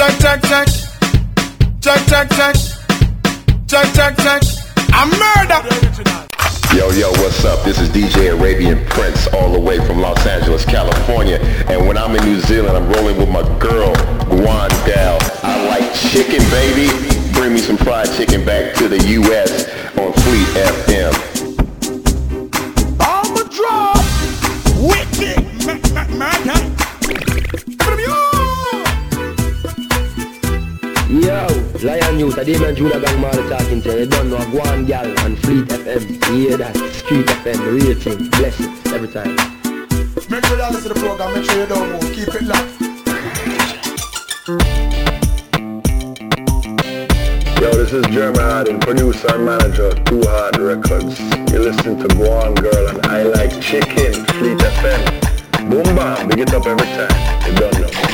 Check, check, check. Check, check, check. Check, check, check. I'm murder. Yo, yo, what's up? This is DJ Arabian Prince all the way from Los Angeles, California. And when I'm in New Zealand, I'm rolling with my girl, Guan Gal. I like chicken, baby. Bring me some fried chicken back to the U.S. on Fleet FM. I'm a drop. Wicked. Murder. From Yo, Lion Youth, I did man Junior Gang Mall talking to you. You don't know, go on, gal, and Fleet FM. You hear that? Street FM, the real thing. Bless it, every time. Make sure you listen to the program. Make sure you don't move. Keep it locked. Yo, this is Jeremy Harding, producer and manager of Too Hard Records. You listen to Guan Girl and I Like Chicken, Fleet FM. Boom bam, big it up every time. You don't know.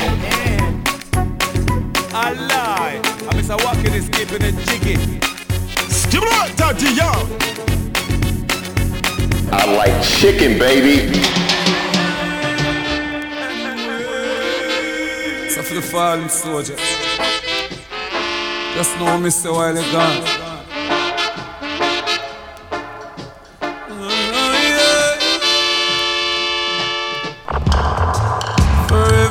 I lie. I'm Mr. Walking is keeping it jiggy. Skip it up, Daddy, yo. I like chicken, baby. So for the fallen soldier. Just know me say while you gone.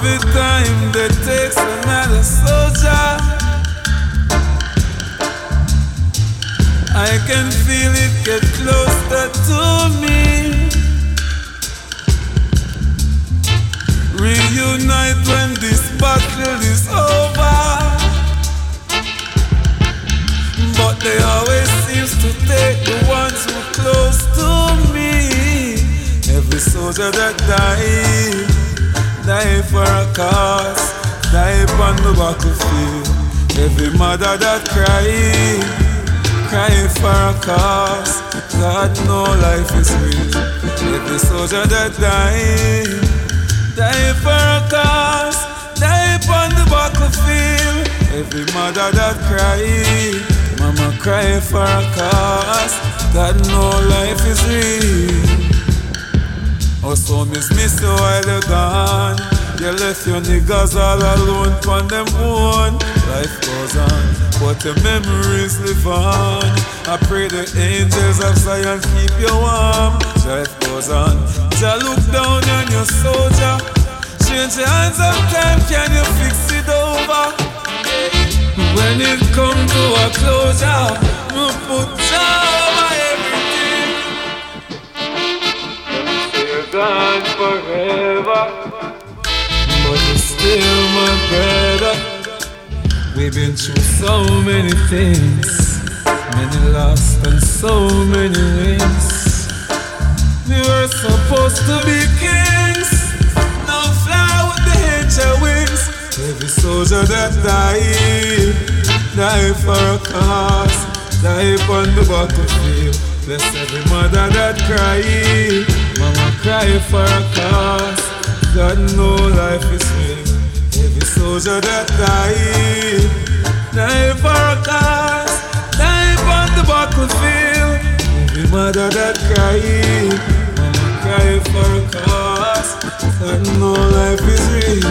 Every time that takes another soldier, I can feel it get closer to me. Reunite when this battle is over. But they always seems to take the ones who close to me. Every soldier that died, die for a cause, die on the battlefield. Every mother that cry, cry for a cause. God know life is real. Every soldier that die, die for a cause, die on the battlefield. Every mother that cry, mama cry for a cause. God know life is real. Oh, so miss miss you while you're gone. You left your niggas all alone on them own. Life goes on, but your memories live on. I pray the angels of Zion keep you warm. Life goes on. Jah look down on your soldier. Change your hands of time, can you fix it over? When it comes to a closure, me put Jah You're forever, but you're still my brother. We've been through so many things, many lost and so many wins. We were supposed to be kings, now fly with the angel wings. Every soldier that died, die for a cause, die on the battlefield. Bless every mother that cry, mama cry for a cause. God know life is real. Every soldier that died, die for a cause, die on the battlefield. Every mother that cry, mama cry for a cause. God know life is real.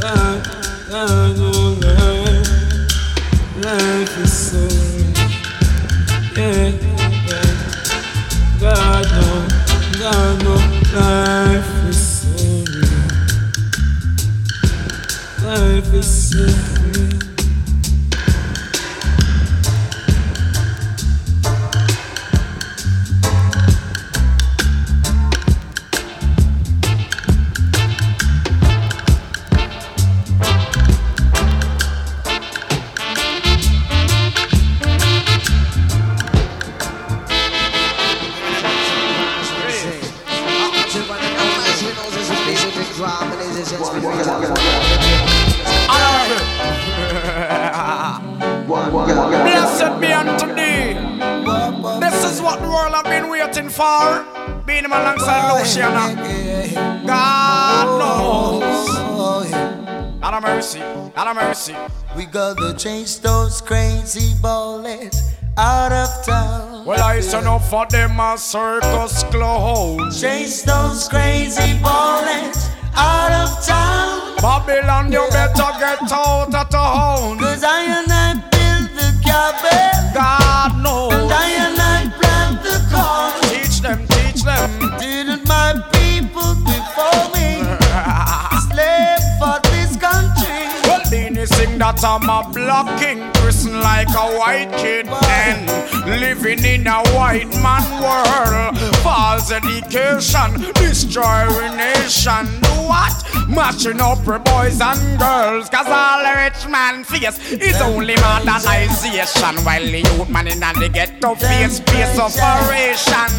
God, God know life, life is so real. Yeah. God know life is so. Life is so change those crazy ballets out of town. Well, I turn up for them a circus clowns. Chase those crazy ballets out of town. Babylon, you better get out of town. Cause I and I build the cabin. That I'm a blocking person like a white kid and living in a white man world. False education, destroying nation. Do what? Mashing up for boys and girls. Cause all the rich man face is only modernization. While the youth man in the ghetto face face operation.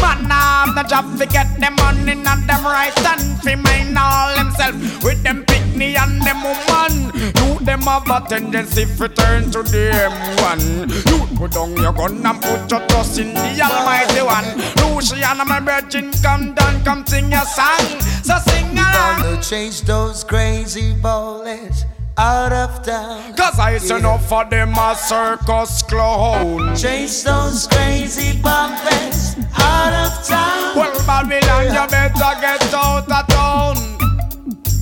Man have the job to get them money and them right and fi mind all themself with them picnic and them woman. You them have a tendency to turn to them one. You put down your gun and put your trust in the Almighty One. Luciana, my virgin, come down, come sing your song. So sing along. Gonna chase those crazy ballers out of town. Cause I send up for them a circus clown. Chase those crazy bumpers out of town. Well, Babylon, you better get out of town.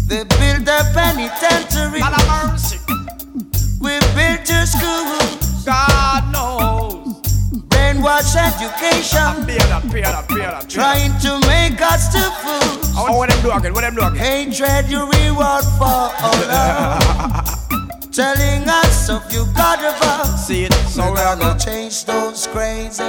They build a penitentiary. God have mercy. We built your schools. God knows. Brainwash education. Trying to make us to fools. Oh, what them do again? What them do again? Hatred you reward for. Telling us of you God of above. See it, so We're gonna change those crazy.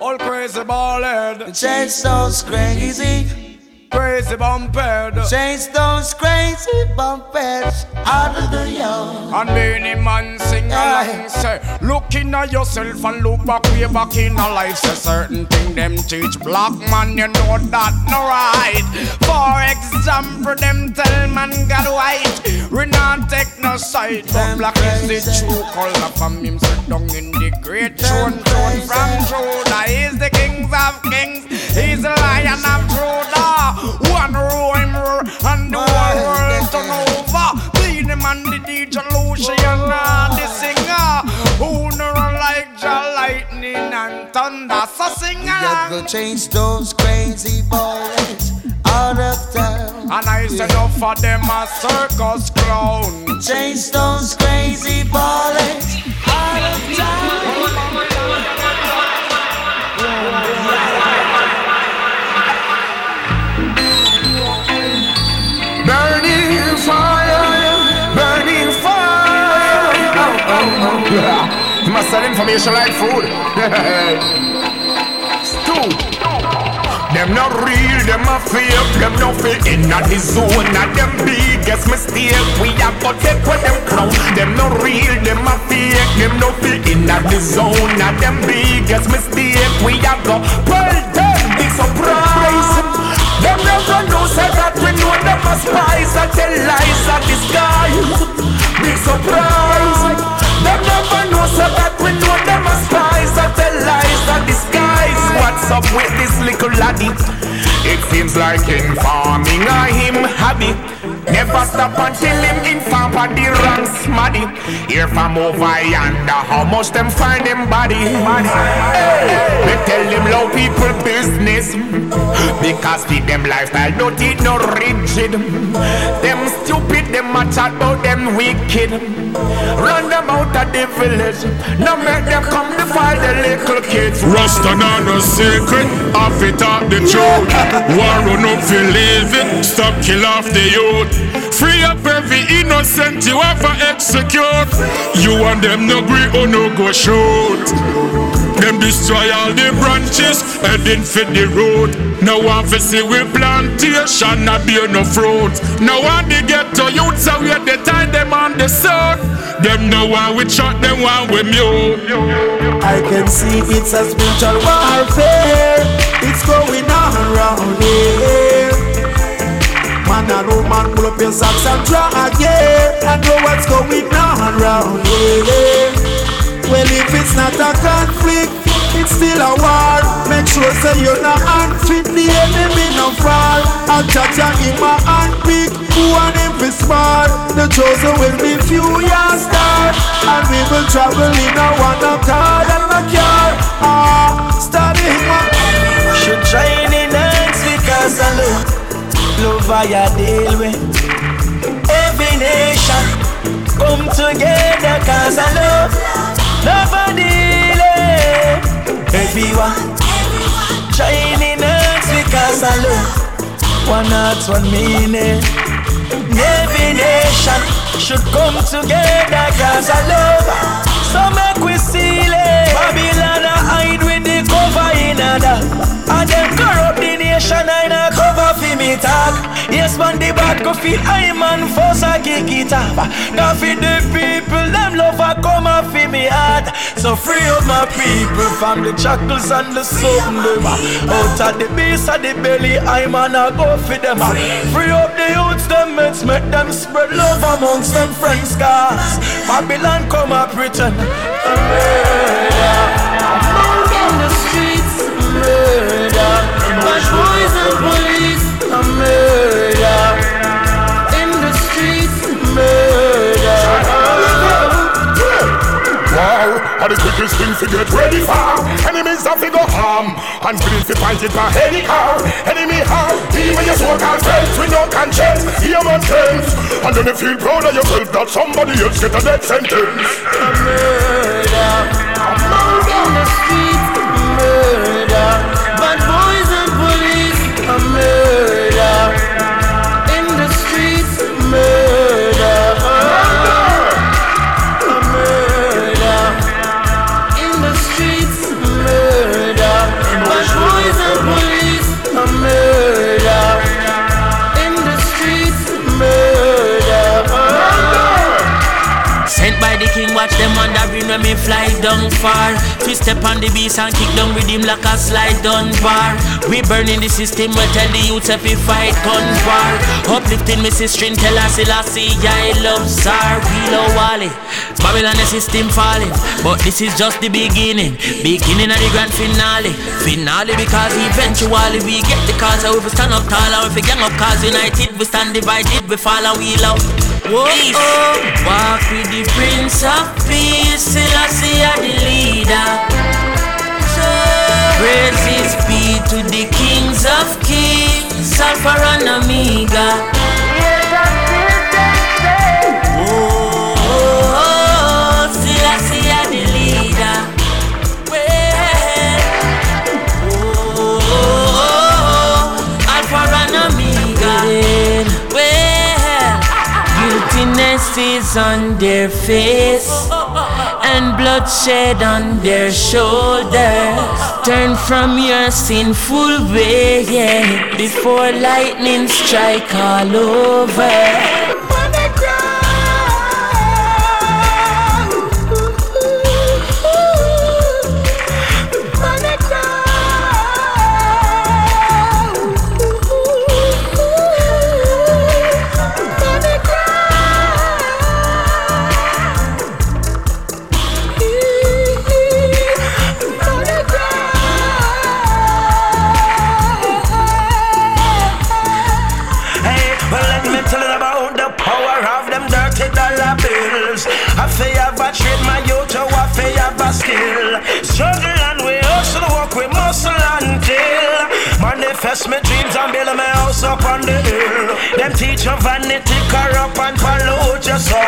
all crazy ballhead, Change those crazy. Crazy bumphead. Change those crazy bumpers. Out of the yard. And many man sing along say Look in at yourself and look back way back in a life. Say certain thing them teach. Black man you know that no right. For example them tell man got white. We not take no side But black is the crazy. true color From him sit down in the great throne Throne from Judah He's the kings of kings. He's the lion of Judah. One row him roar And the whole world turn over Be the man the DJ Lucian and the singer. Who no run like Jah lightning and thunder. So sing along gonna change those crazy boys out of town. And I said enough for them a circus clown. Change those crazy boys You must sell information like food. Them not real, them a fake, them no fit in a the zone. Not them biggest mistake. We have got take with them crown. Them no real, them a fake, them no fit in a the zone. Not them biggest mistake. We have got well them big surprise. Them never know say that we know them a spies that tell laddie? It seems like informing a him hobby. Never stop until him inform for the wrong smaddy. Hear from over yonder how much them find him body. Hey, we tell them low people business because feed them lifestyle don't eat no rigid. Them stupid, them a chat about them wicked. Run them out of the village. Now make them come to find the little kids. Rasta not no secret, off it up the truth. War run up for living, stop kill off the youth. Free up every innocent you ever execute. You and them no agree or no go shoot. Them destroy all the branches, heading for the road. Now obviously we plantation, not bear no fruit. No want they get to youth, so we they tie them on the sun. Them no one we shot, them one we mute. I can see it's a spiritual warfare. It's going on around here. Man and woman, pull up your socks and try again. I know what's going on around here. Well, if it's not a conflict, it's still a war. Make sure say you're not unfit, the enemy no fall. I'll touch ya in my hand pick. Who and be smart? The chosen will be few years start, and we will travel in a one accord and a car. Ah, studying my. Should try any next because I love love I deal with. nation come together cause I love nobody. Everyone shining us because I love one heart, one meaning. Every nation should come together cause I love. So make we seal it. Babylon hide with the cover in other. And them corrupt nation in a cover for me talk. Yes, man, the bad go feel I man force a kick it up. Now for the people, them love a come off for me heart. So free up my people from the shackles and the something them. Out of the beast of the belly, I man a go for them. Free up the youths, them mates, make them spread love amongst them friends, cause Babylon come up pretend. Murder. Bad boys and police, a murder. In the streets, murder. War are the quickest thing to get ready for. Enemies to go harm and willing to fight it by any car. Enemy harm, even your so-called friends with no conscience. Hear my friends, and then you feel proud of yourself that somebody else get a death sentence. A murder. Fly down far. Twist step on the beast and kick down with him like a slide down bar. We burning the system, we tell the youths if we fight gun war. Uplifting me sister, tell us I see I love Tsar. We love Wally. Babylon the system falling, but this is just the beginning. Beginning of the grand finale. Finale because eventually we get the cause. So if we stand up tall and if we gang up cause united, we stand divided, we fall and we love. Whoa, oh, walk with the Prince of Peace, Selassie are the leader. Praises be to the kings of kings, Alpha and Omega. Is on their face and bloodshed on their shoulders. Turn from your sinful way, yeah, before lightning strike all over. Them teach you vanity, corrupt and pollute your soul.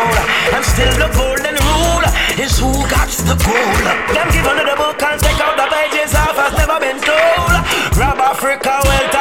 And still the golden rule is who got the gold. Them give under the book and take out the pages off has never been told. Rob Africa wealth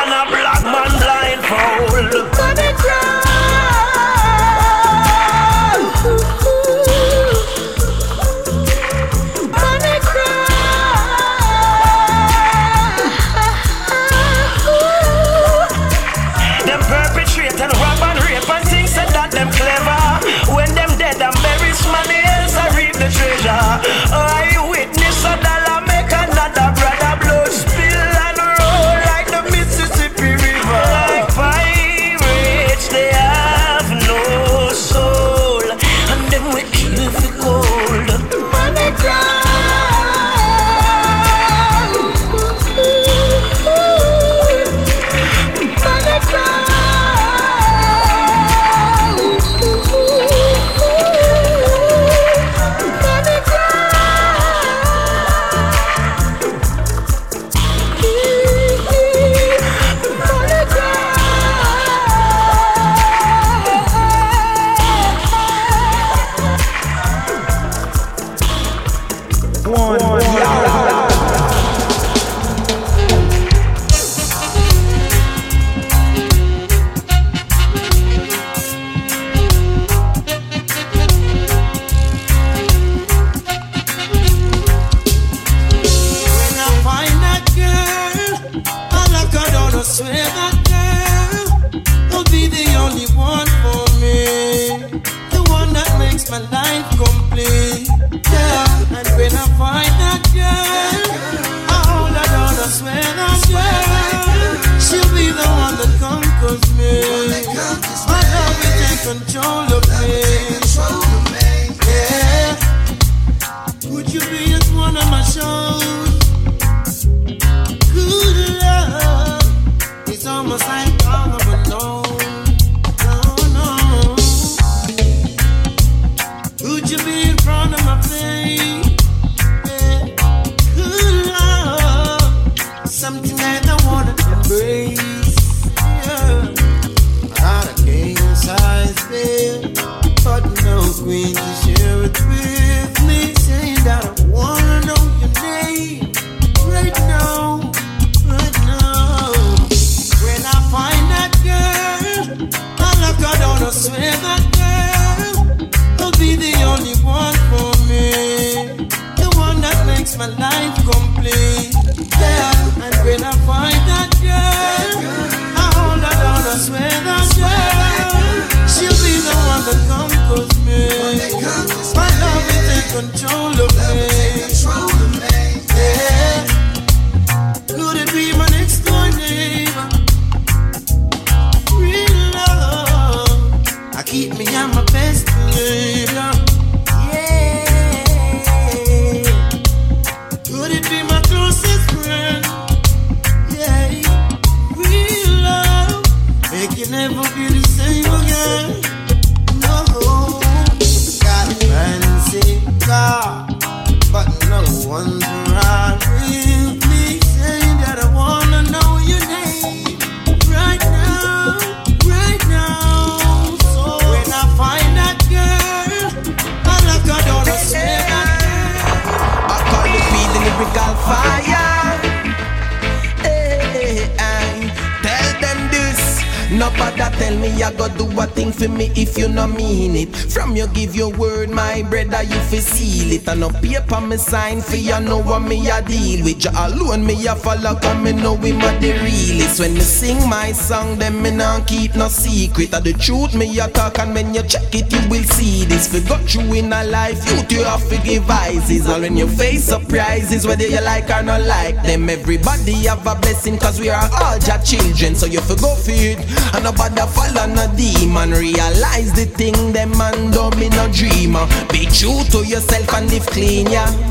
me sign for you know what me a deal with. You alone me a follow, come me know we ma the realest. When me sing my song, then me not keep no secret. Of the truth me a talk, and when you check it, you will see this. We got you in a life, you you have to give eyes. All when you face surprises, whether you like or not like them. Everybody have a blessing, cause we are all your children. So you fi go for it, and nobody follow no demon. Realize the thing, them man don't be no dreamer. Be true to yourself and live clean, yeah.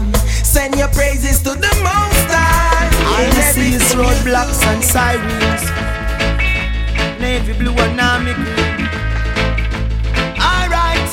Send your praises to the most high. All I see is roadblocks and sirens. Navy blue and army green. Alright,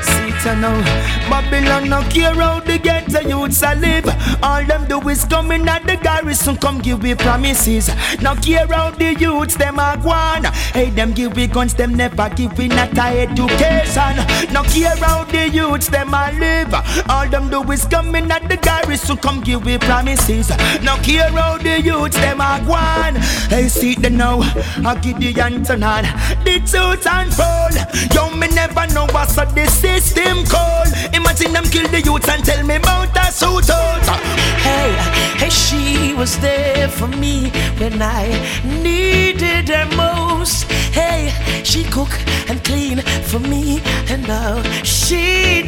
see it now. Babylon no care how the ghetto youths a live. All them do is come in at the garrison, come give we promises. Now care how the youths them a gone. Hey, them give we guns, them never give we not a education. Now care how the youths them a live. All them do is come in at the garrison, come give we promises. Now care how the youths them a gone. Hey, see the now, I give the answer on the truth fall. Yo, me never know what's up the system call. Imagine them kill the youths and tell me about a suit out. Hey, hey, she was there for me when I needed her most. Hey, she cook and clean for me, and now she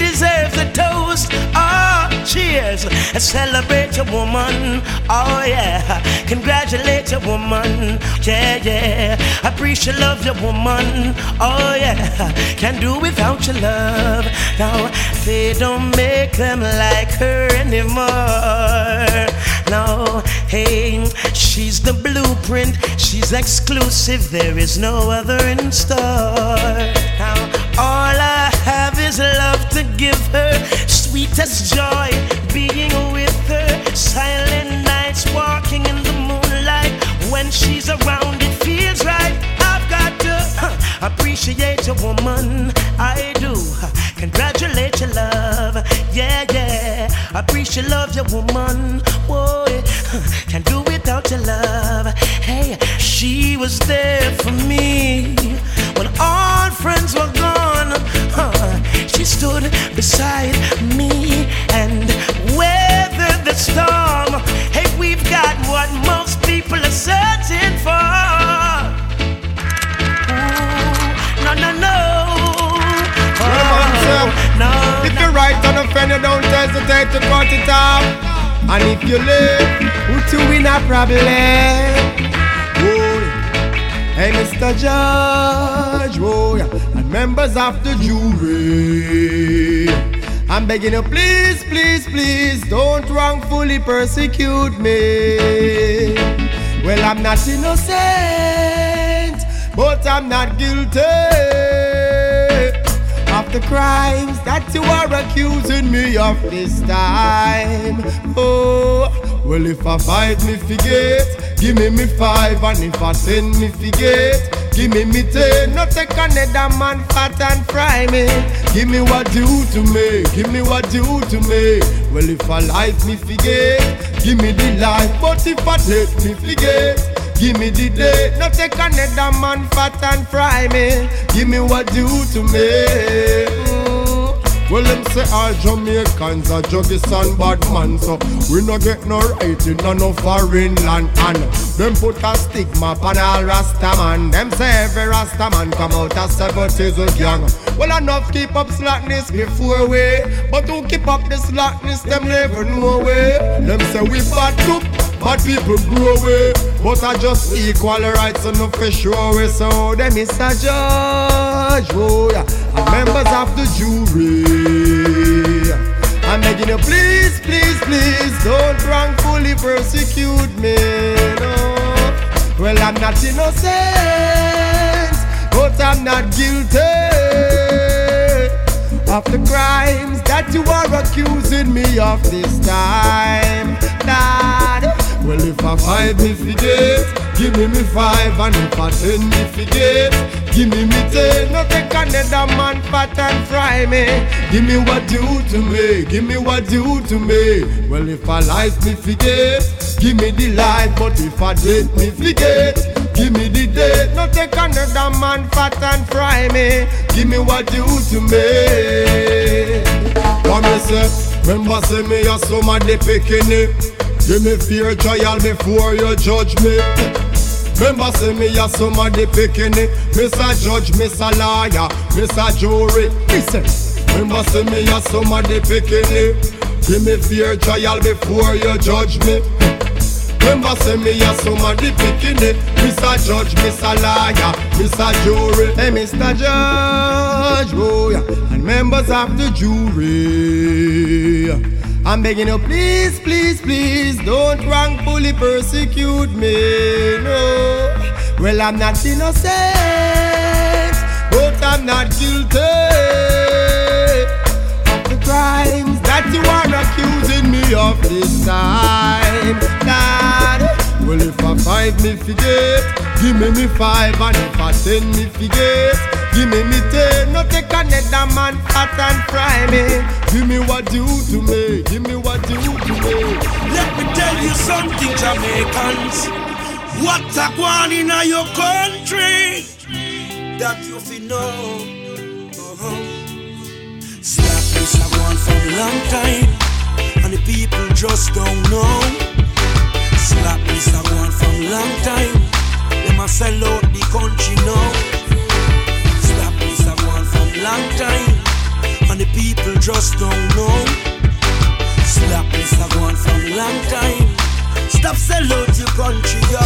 Celebrate your woman. Oh yeah, congratulate your woman. Yeah, yeah. Appreciate love your woman. Oh yeah, can't do without your love. Now they don't make them like her anymore. No, hey, she's the blueprint. She's exclusive. There is no other in store. I love to give her. Sweetest joy being with her. Silent nights walking in the moonlight. When she's around, it feels right. I've got to huh, appreciate a woman. I do. Congratulate your love. Yeah, yeah. Appreciate love your woman. Boy, can't do without your love. Hey, she was there for me when all friends were stood beside me and weathered the storm. Hey, we've got what most people are searching for. Ooh, no, no, no. Oh, yeah, man, no, if you're right on a friend, you don't hesitate to cut it off. And if you live, who's to win a problem? Oh, hey, Mr. Judge, oh, yeah members of the jury. I'm begging you, please, please, please, don't wrongfully persecute me. Well, I'm not innocent, but I'm not guilty of the crimes that you are accusing me of this time. Oh, well, if I fight me forget, give me me five, and if I ten me forget. Give me me ten, not take another man fat and fry me. Give me what due to me, give me what due to me. Well, if I life me forget, give me the life, but if I death me forget. Give me the day, not take another man fat and fry me. Give me what due to me. Well, them say all Jamaicans are juggies and bad man, so we no get no right in no foreign land. And them put a stigma on all Rasta man. Them say every Rasta man come out as seventies with gang. Well, enough keep up slackness before we, but who keep up the slackness, them never know way. Them say we bad too. Bad people grow away, but I just equal rights and no fish away. So them is a judge, oh yeah, and members of the jury. I'm begging you, please, please, please, don't wrongfully persecute me. No, well I'm not innocent, but I'm not guilty of the crimes that you are accusing me of this time. Lord. Well, if I five me forget, give me me five, and if I ten me forget, give me me ten. No take another man fat and fry me. Give me what due to me, give me what due to me. Well, if I life me forget, give me the life, but if I death me forget. Give me the death, no take another man fat and fry me. Give me what due to me. Me say, eh, remember say me a somebody picking it. Give me fear trial before you judge me. Remember say me a somebody picking it. Miss a judge, miss a lawyer, miss a jury. Listen. Remember say me a somebody picking it. Give me fear trial before you judge me. Remember say me a somebody picking it. Miss a judge, miss a lawyer, miss a jury. Hey, Mr. Judge, oh yeah, and members of the jury. I'm begging you, please, please, please, don't wrongfully persecute me. No, well, I'm not innocent, but I'm not guilty of the crimes that you are accusing me of this time. Lord, well, if I five me forget, give me me five, and if I ten me forget. Give me me ten, no take another man fat and fry me. Give me what due to me, give me what due to me. Let me tell you something, Jamaicans. What a going in your country that you fi know. Slap is a one for a long time, and the people just don't know. Slap is a one for a long time. They must sell out the country now long time, and the people just don't know. Slap is a one from long time. Stop sell out your country, yo.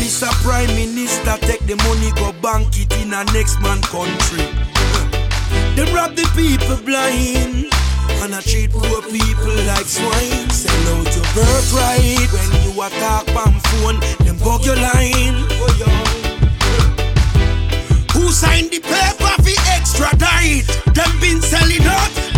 Mr. Prime Minister, take the money, go bank it in a next man country. They rob the people blind. And I treat poor people like swine. Sell out your birthright when you attack on phone. Them bug your line. Oh, yo. Who signed the paper for extradite? Them been selling out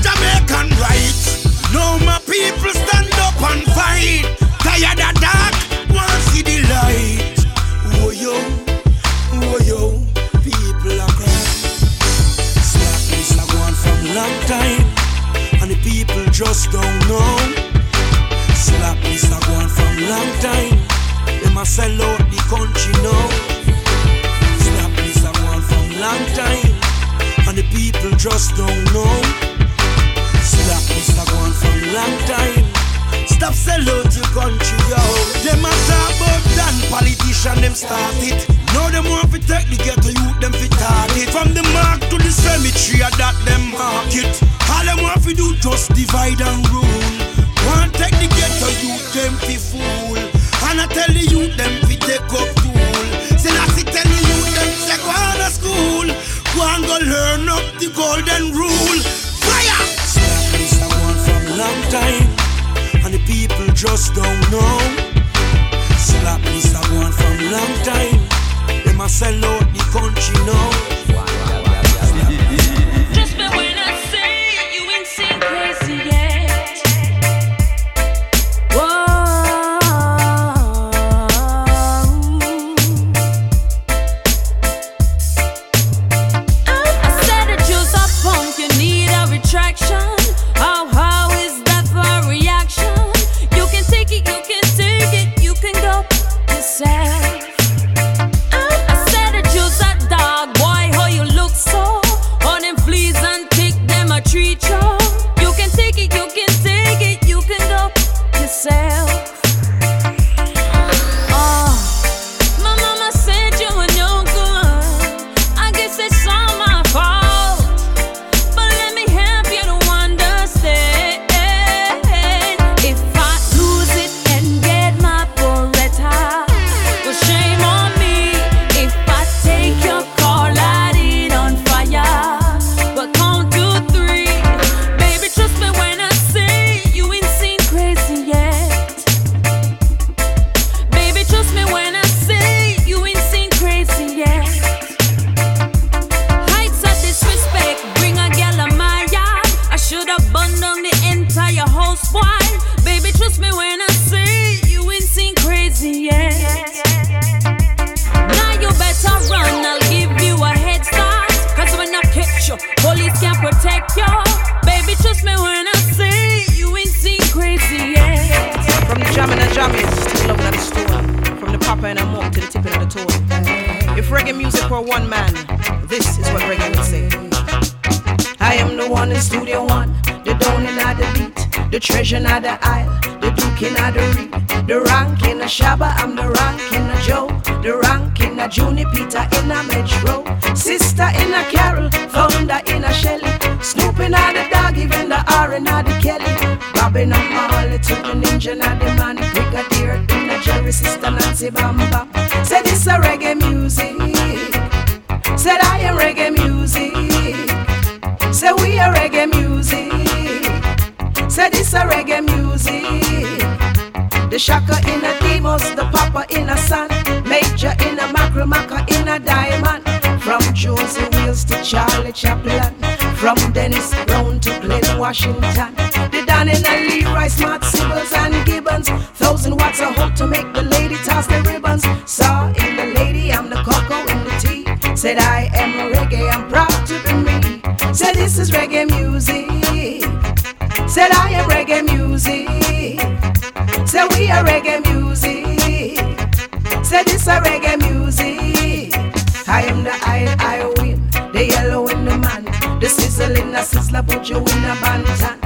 copper and a to the tipping of the. If reggae music were one man, this is what reggae would say. I am the one in studio one, the don in the beat, the treasure not the aisle, the duke in the reap, the rank in the shabba, I'm the rank in the Joe, the rank in the Junie Peter in a metro, sister in a Carol, founder in a Shelly, snooping the dog, even the R in the Kelly. Bobbing up Marley to the ninja and the man. Brigadier in a Jerry sister Nancy Bamba. Say this a reggae music. Said I am reggae music. Say we are reggae music. Say this a reggae music. The shaka in a Demus, the papa in a sun Major in a macro, in a diamond. From Josey Wales to Charlie Chaplin. From Dennis Brown to Glen Washington. the Shining like Leroy Smart, Sibbles and Gibbons. Thousand watts of hope to make the lady toss the ribbons. Saw in the lady, I'm the cocoa in the tea. Said I am a reggae, I'm proud to be me. Said this is reggae music. Said I am reggae music. Said we are reggae music. Said this is reggae music. I am the I, I win. The yellow in the man. The sizzle in the sizzler put you in a Banton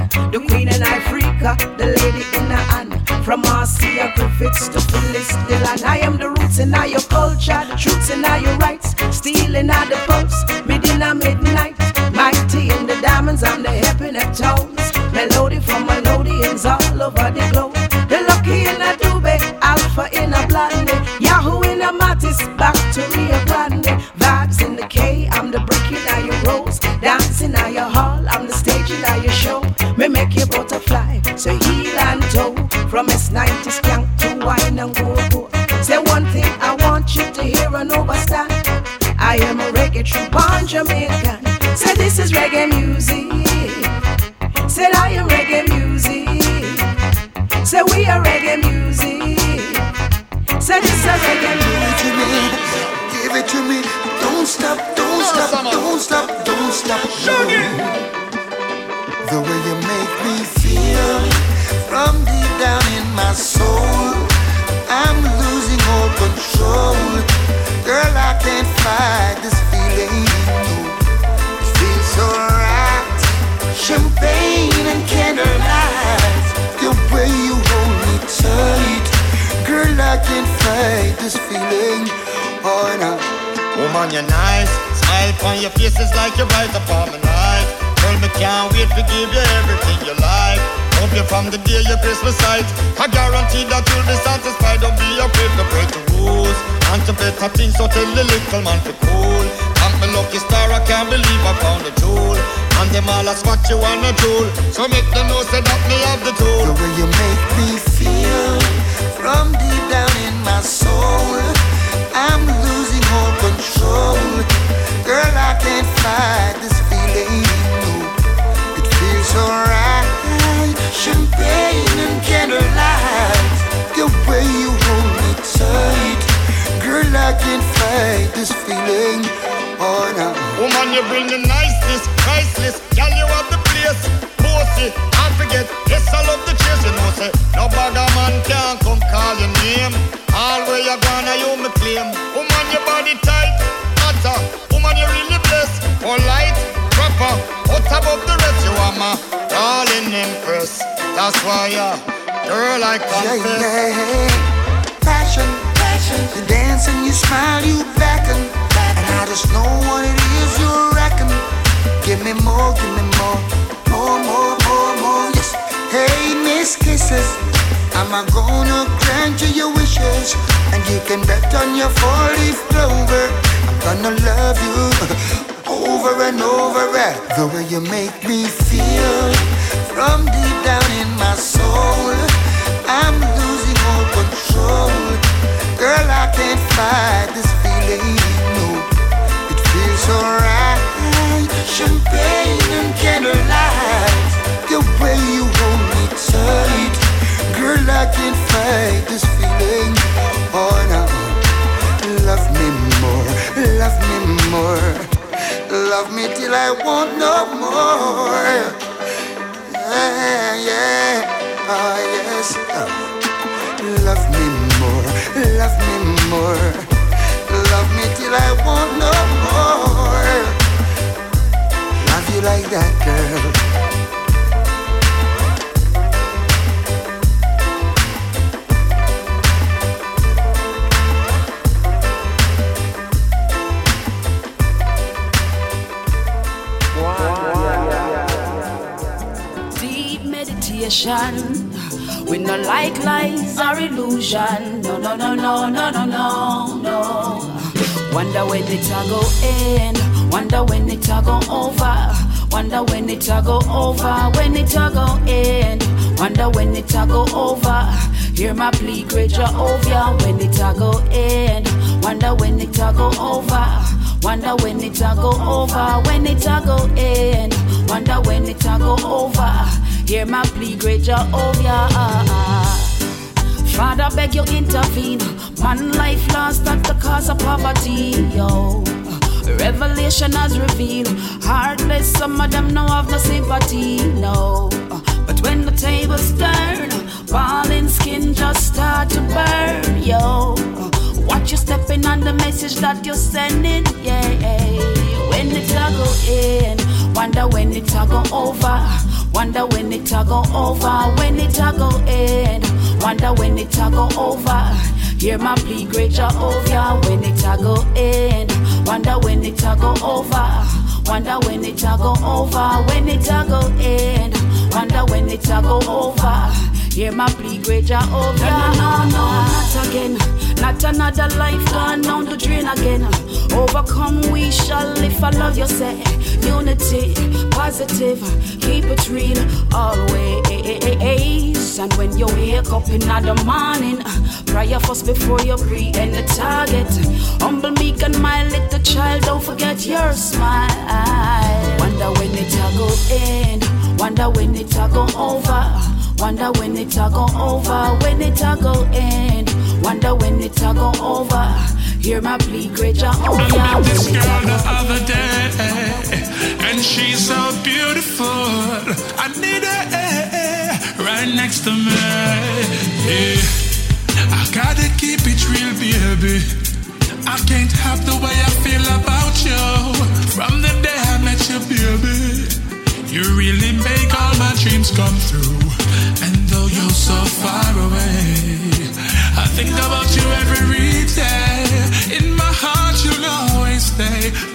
the lady in the hand. From Marcia Griffiths to Phyllis Dillon, I am the roots in I your culture, the truths in I your rights. Stealing all the pulse, midnight, midnight. Mighty in the diamonds, I'm the hip at the. Melody from melodians all over the globe. The lucky in a dube, alpha in a blonde, Yahoo in a mattis, back to Rio Grande. Vibes in the K, I'm the breaking of your rose, dancing at your hall, I'm the staging of your show. Me make your to heel and toe, from S90 skank to wine and go-go. Say one thing I want you to hear and overstand. I am a reggae true born Jamaican. Say this is reggae music. Say I am reggae music. Say we are reggae music. Say this is reggae music. Give it to me. Give it to me. Don't stop. Don't stop. Don't stop. Don't stop. Don't stop. No. The way you make me feel from deep down in my soul, I'm losing all control. Girl, I can't fight this feeling. Feels so right. Champagne and candlelight. The way you hold me tight. Girl, I can't fight this feeling. Oh, no. Woman, you're nice. Smile on your face is like you're right upon me. Me can't wait to give you everything you like. Hope you from the day sight. I guarantee that you'll be satisfied. Don't be afraid to break the rules. And to better things so tell the little man to cool. Lucky star I can't believe I found a And them all ask what you wanna do So make them know say that me have the tool. The way you make me feel From deep down in my soul. I'm losing all control. Girl I can't fight this feeling. No, it feels so right. Champagne and candlelight. The way you hold me tight. Girl, I can't fight this feeling. Oh no. Woman, you bring the. Girl, you the place. I forget. Yes, I love the no man can come call your name. All you gonna, you me claim. Woman, your body tight. Woman, you really blessed. Polite, proper, above the rest. You are my darling empress. That's why, girl, confess. Yeah, yeah. Passion, passion. You dance and you smile, you beckon. And I just know what it is you're reckon. Give me more, give me more. More, more, more, more. Yes. Hey, Miss Kisses. Am I gonna grant you your wishes? And you can bet on your four-leaf clover. I'm gonna love you over and over. The way you make me feel from deep down in my soul. I'm losing all control. Girl, I can't fight this feeling. No, it feels so right. Champagne and candlelight. The way you hold me tight. Girl, I can't fight this feeling. Oh no. Love me more, love me more. Love me till I want no more. Yeah, yeah, oh yes. Love me more, love me more. Love me till I want no more. Love you like that, girl. Meditation. We no like lies or illusion. No, no, no, no, no, no, no, no. Wonder when it a go end. Wonder when it a go over. Wonder when it a go over. When it a go end. Wonder when it a go over. Hear my plea, great Jehovah. When it a go end. Wonder when it a go over. Wonder when it a go over. When it a go end. Wonder when it a go over. Hear my plea, great Jehovah. Father, beg you intervene. Man, life lost at the cause of poverty, yo. Revelation has revealed, heartless, some of them no have no sympathy, no. But when the tables turn, falling skin just start to burn, yo. Watch you stepping on the message that you're sending, yeah. When it all go in, wonder when it all go over. Wonder when it a go over, when it a go end. Wonder when it a go over. Hear my plea, great Jehovah, when it a go end. Wonder when it a go over. Wonder when it a go over, when it a go end. Wonder when it a go over. Hear my plea, great Jehovah. No, no, no, no, not again. Not another life gone down the drain again. Overcome, we shall live. I love you, say unity, positive, keep it real always. And when you wake up in the morning, prayer first before you pre and the target. Humble, meek, and my little child, don't forget your smile. Wonder when it a go end, wonder when it a go over. Wonder when it a go over, when it a go end. Wonder when it a go over. Hear my plea, great Jehovah. I met this girl the other day, and she's so beautiful. I need her eh, right next to me. Yeah. I gotta keep it real, baby. I can't help the way I feel about you. From the day I met you, baby, you really make all my dreams come true. And though you're so far away, I think about you every day. In my heart, you'll always stay.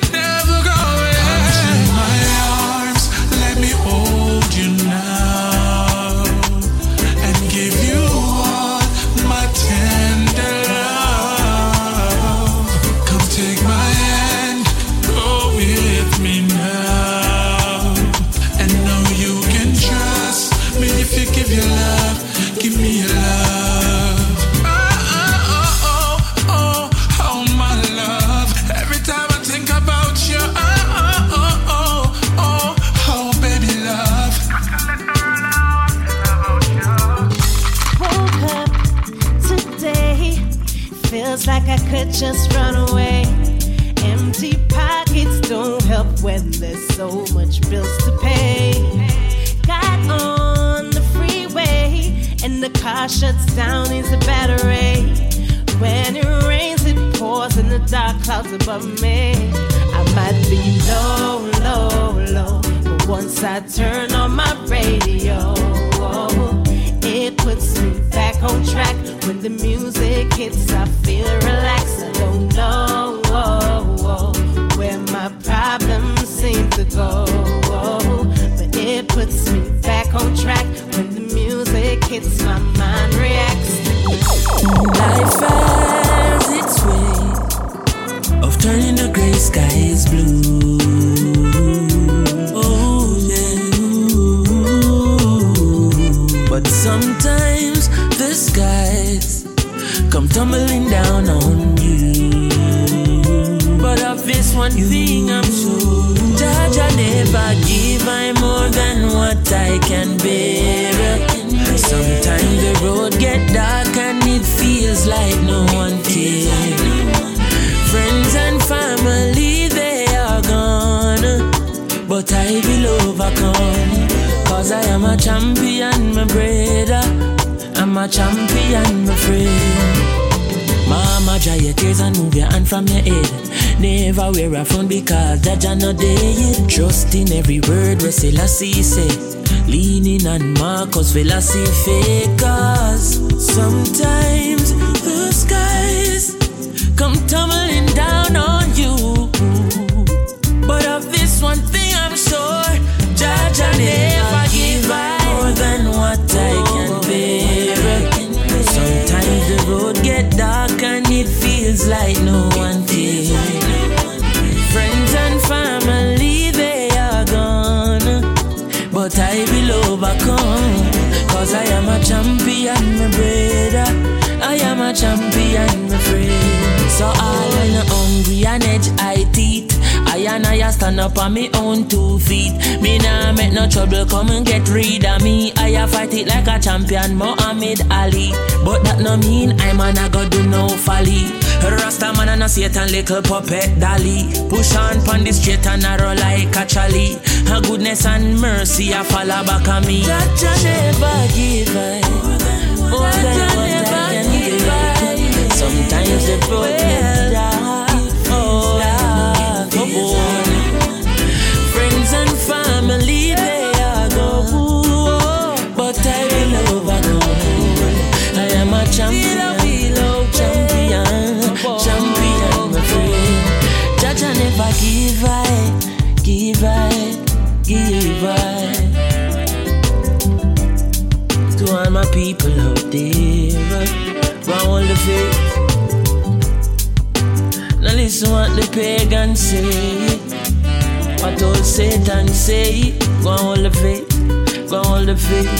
Selassie say. Leaning on Marcus philosophy Cause sometimes up on me own two feet. Me nah make no trouble, come and get rid of me. I a fight it like a champion, Muhammad Ali. But that no mean I'm an I go do no folly. Rasta man and a Satan little puppet dolly. Push on pon the straight and narrow like a chally. Her goodness and mercy I follow back on me. Jah Jah never give I. More than what I can give. Sometimes the road all people out there, go hold the faith. Now listen what the pagans say. What old Satan say. Go hold the faith. Go hold the faith.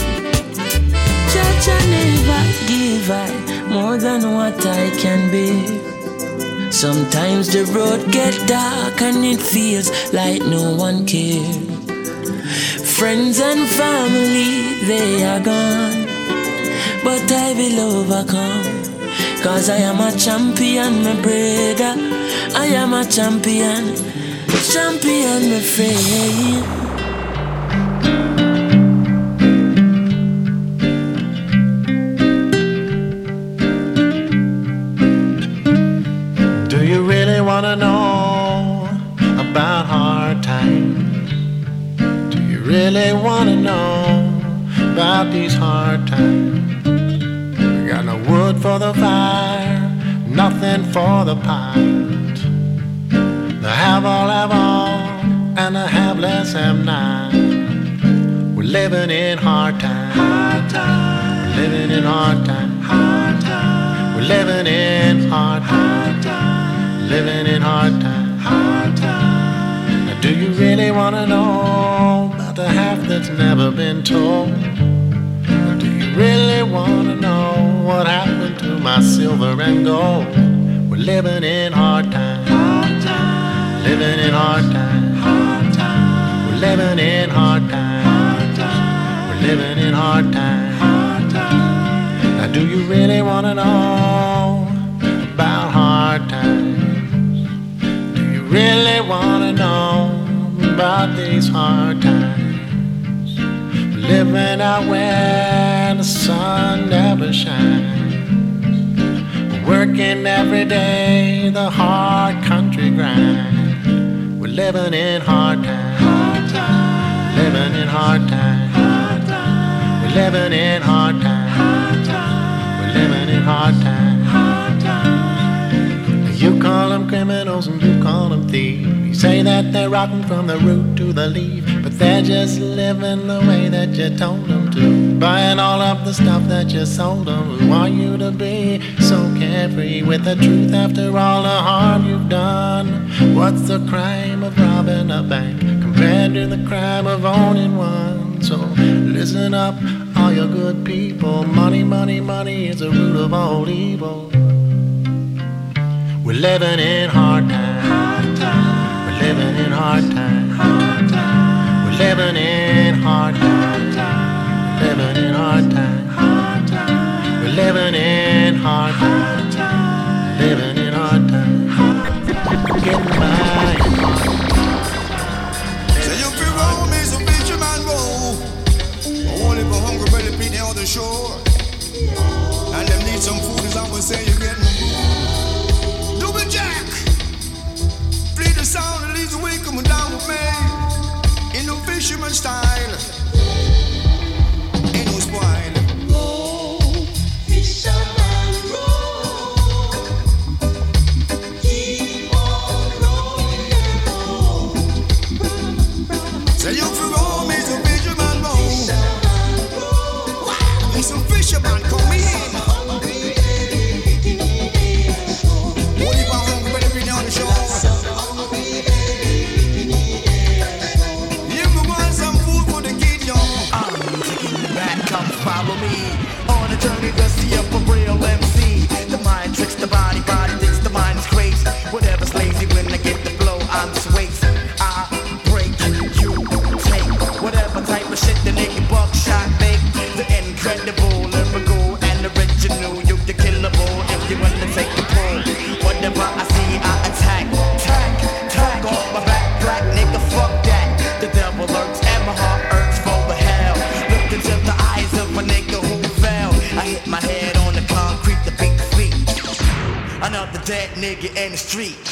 Church I never give I more than what I can bear. Sometimes the road get dark and it feels like no one cares. Friends and family, they are gone. But I will overcome. Cause I am a champion, my brother. I am a champion. Champion, my friend. Do you really want to know about hard times? Do you really want to know about these hard times? For the fire, nothing for the pot. The have all have all, and the have less have not. We're living in hard times. Hard times. We're living in hard times. Hard times. We're living in hard times. Living in hard times. Hard times. Now, do you really want to know about the half that's never been told? Or do you really want to know what happened to my silver and gold? We're living in hard times. Hard times. Living in hard times. Hard times. We're living in hard times. Hard times. We're living in hard times. Hard times. Now, do you really want to know about hard hard times. Do you really wanna know about these hard times? Living out where the sun never shines. Working every day, the hard country grind. We're living in hard times. Living in hard times. We're living in hard times. We're living in hard times. You call them criminals and you call them thieves. You say that they're rotten from the root to the leaf, they're just living the way that you told them to. Buying all of the stuff that you sold them. Who want you to be so carefree with the truth after all the harm you've done? What's the crime of robbing a bank compared to the crime of owning one? So listen up, all your good people. Money, money, money is the root of all evil. We're living in hard times. We're living in hard times. We're living in hard times. Living in hard times. We're living in hard times. Living in hard times. Getting by in hard times. Say you feel wrong, me some fisherman roll. Only for hungry belly feet on the shore. And them need some food as I would say you getting. Double jack. Flee the sound that leads the way coming down with me. Fisherman style. Street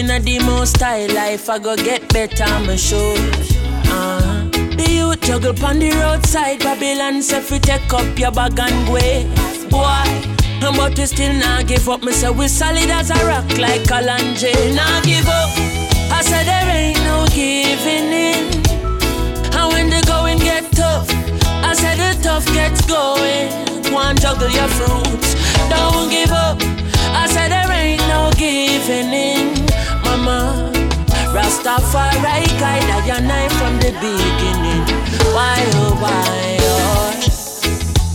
in a demo style life, I go get better, I'm sure. Uh-huh. The youth juggle pon the roadside, Babylon say fi take up your bag and go. Boy, but we still not give up. Me say we solid as a rock like Kalanje. Not give up. I said there ain't no giving in. And when the going get tough, I said the tough gets going. One juggle your fruits, don't give up. I said there ain't no giving in, mama. Rastafari guide I and I from the beginning. Why oh why oh?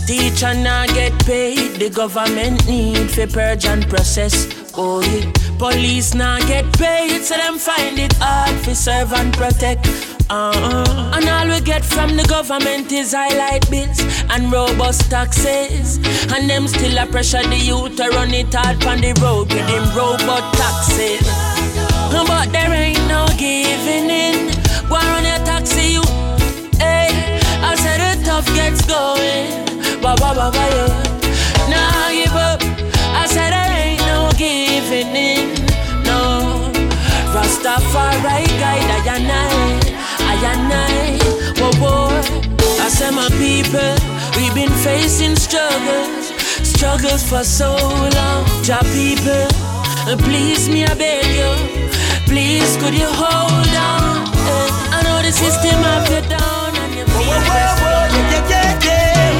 Teacher not get paid, the government need for purge and process. Oh yeah. Police not get paid, so them find it hard for serve and protect. Uh-uh. And all we get from the government is highlight bills and robust taxes. And them still a pressure the youth to run it hard on the road with them robot taxes. But there ain't no giving in. Go run your taxi, you. Hey, I said the tough gets going. Ba ba ba ba yeah. Nah give up. I said there ain't no giving in. No. Rastafari guide I and I, I and I. Whoa whoa. I said my people, we've been facing struggles, struggles for so long. Ja people, please me I beg you, please could you hold on? I know the system have you down and you feel Whoa, whoa, whoa, yeah, yeah, yeah, yeah.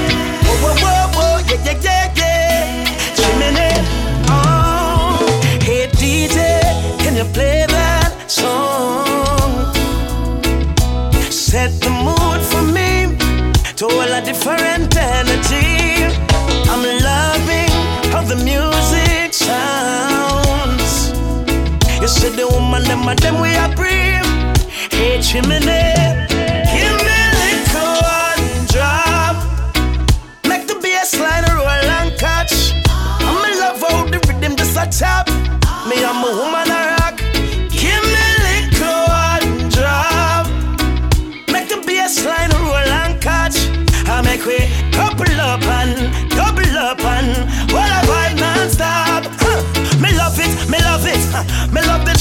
Whoa, whoa, whoa, whoa, yeah, yeah, yeah, yeah. Chimney, oh. Hey, DJ, can you play that song? Set the mood for me to all a different energy. You said the woman, them and them we are brave. Hey, chimney, give me a little one drop. Make the bass line roll and catch. I'm in love how the rhythm just a tap. Me, I'm a woman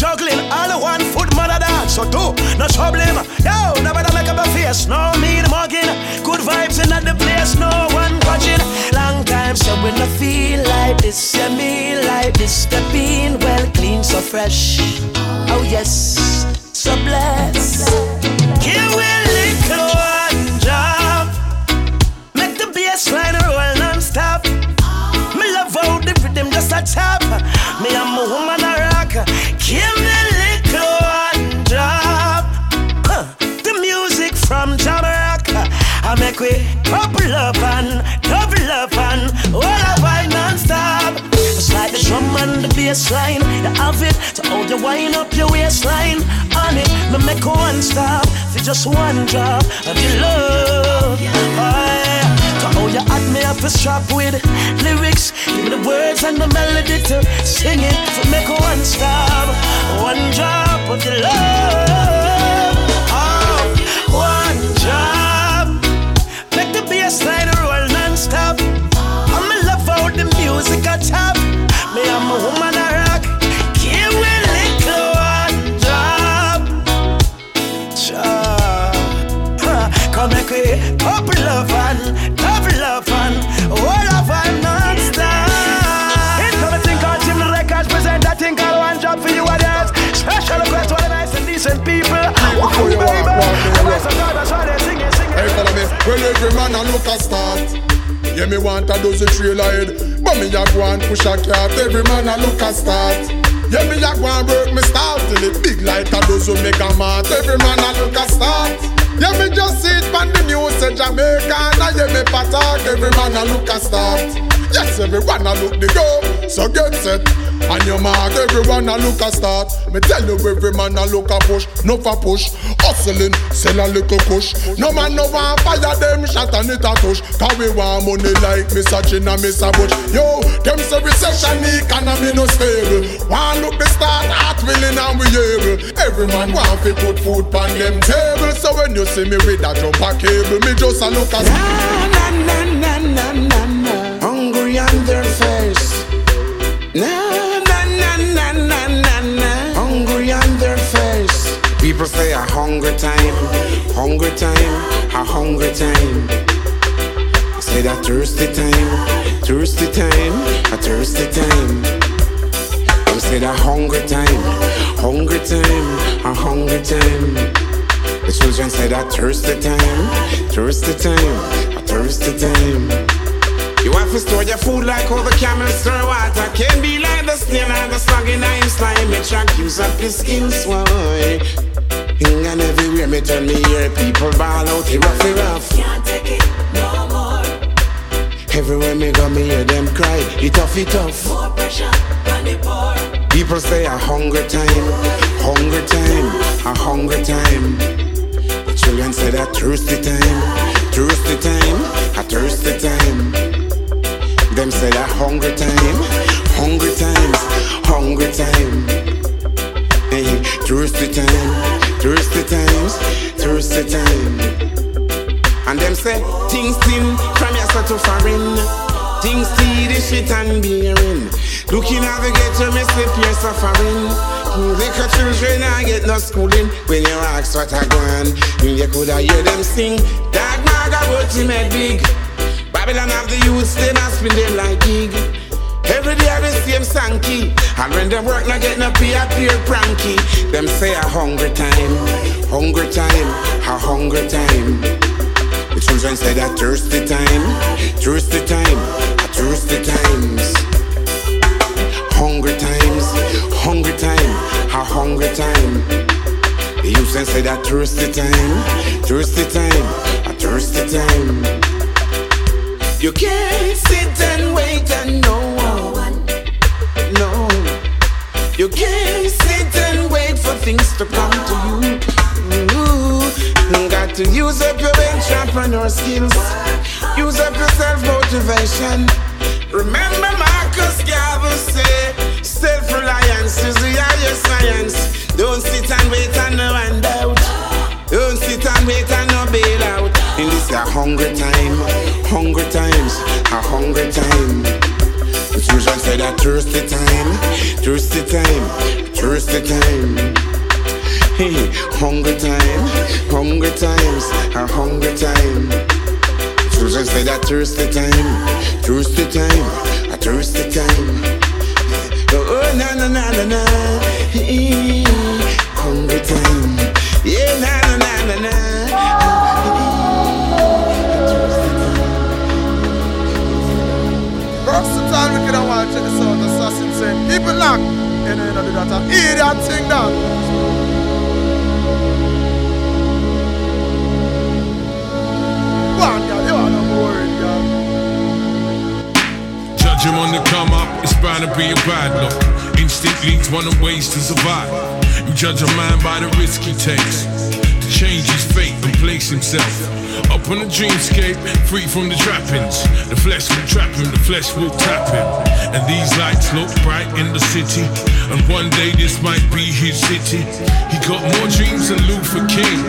juggling. All the one foot mother dance. So do no trouble him. Yo, nobody make up a face. No mean mugging. Good vibes in the place. No one watching. Long time so when I feel like this, yeah me like this. Step in well clean, so fresh. Oh yes, so blessed. Bass. You have it to hold you wind up your waistline. On it, me make one stop for just one drop of your love. Aye. To how you add me up a strap with lyrics, give me the words and the melody to sing it. To make one stop, one drop of your love. Oh, one drop. Make the bass line roll non-stop. I'm in love how the music a tap. Me I'm a woman a rock. Give me little one drop. Cha. Come make we couple love and double love and all of and non-stop. It's coming thing called Jim Records present that thing called one job for you and yours. Special request to all the nice and decent people. Walk, walk, The voice of God, that's why they sing it, sing it. Hey, follow me. Well, every man a look a start. Yeah, me want a dozen trailer head, but me a go and push a cart. Every man a look a start. Yeah, me a go and work me start till it big like a dozen mega mart. Every man a look a start. Yeah, me just see it on the news in Jamaica, I yeah me paper talk, every man a look a start. Yes, everyone a look the go, so get set. And your mark, everyone a look a start. Me tell you, every man a look a push, no for push. Hustling, sell a little push. No man no want fire them shot and it a touch. Cause we want money like Mr. Chin and Mr. Bush. Yo, them say recession, economy no stable. One look the start, heart willing and we able. Every man want to put food on them table. So when you see me with a cable, me just a look at. Na na na na na na. Hungry on their face. Na na na na na na na. Hungry on their face. People say a hungry time, hungry time, a hungry time. I say that thirsty time, thirsty time, a thirsty time. Them say that hungry time, hungry time, a hungry time. The children say that thirsty time, thirsty time, a thirsty time. You have to store your food like all the camel store water. Can't be like the snail and the slug in I'm slime. Me track use up your skills, why? And everywhere me turn me hear people ball out, he rough, he rough. Can't take it no more. Everywhere me go, me hear them cry, it tough, it tough. More pressure, on the poor. People say a hungry time, hungry time, a hungry time. Children say that thirsty time, thirsty time, a thirsty time. Them say that hungry time, hungry times, hungry time. Hey, thirsty time, thirsty times, thirsty time. And them say things thin from your to foreign. Things see the shit and bearing. Looking at the ghetto, me slip you're suffering. Little children I get no schooling. When you ask what I going, you coulda hear them sing. That maga what he made big. Babylon have the youth, they not spin them like gig. Every day I the same sanky. And when them work not get no pay, appear pranky. Them say a hungry time, hungry time, a hungry time. The children say that thirsty time, thirsty time, a thirsty times. Hungry times, hungry time, a hungry time. The youth say that thirsty time, thirsty time, a thirsty time. You can't sit and wait and no one. No. You can't sit and wait for things to come to you. Ooh. Got to use up your entrepreneur skills. Use up your self motivation. Remember Marcus Garvey say, self-reliance is the highest science. Don't sit and wait and no handout. Don't sit and wait and no bailout. In this a hungry time, hungry times, a hungry time. Children say that thirsty time, thirsty time, thirsty time. Hey, hungry time, hungry times, a hungry time. Children say that thirsty time, thirsty time, a thirsty time. Na na na na na, hey, hungry time. Yeah, na na na na na. Versatile, we can watch check this out. Assassin saying, keep it locked. And then I do that. I hear that thing down. Go. You are not worried, girl. Judge him on the come up, it's bound to be a bad look. Instinct leads one of ways to survive. You judge a man by the risk he takes to change his fate and place himself up on a dreamscape, free from the trappings. The flesh will trap him, the flesh will tap him. And these lights look bright in the city. And one day this might be his city. He got more dreams than Luther King.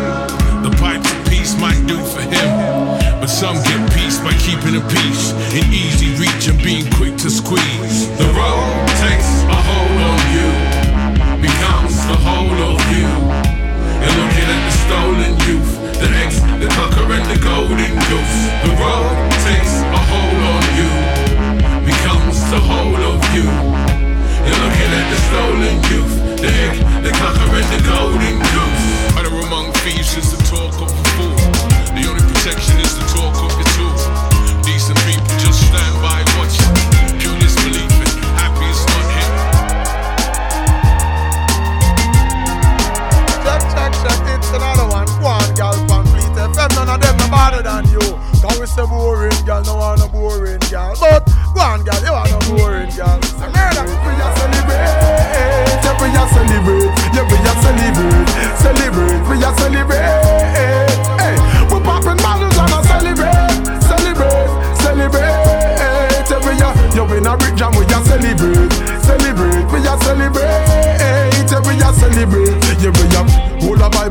The pipes of peace might do for him. But some get peace by keeping a peace in easy reach and being quick to squeeze. The road takes becomes the whole of you. You're looking at the stolen youth, the ex, the cocker, and the golden goose. The road takes a hold on you, becomes the whole of you. You're looking at the stolen youth, the egg, the cocker, and the golden goose. Utter among thieves is the talk of a fool. The only protection is the talk of your better than you. can we say boring girl, no one no boring girl. But go on girl, you are no boring girl. So murder, we just celebrate. Yeah, we just celebrate. Yeah, we just celebrate. Celebrate, we just celebrate.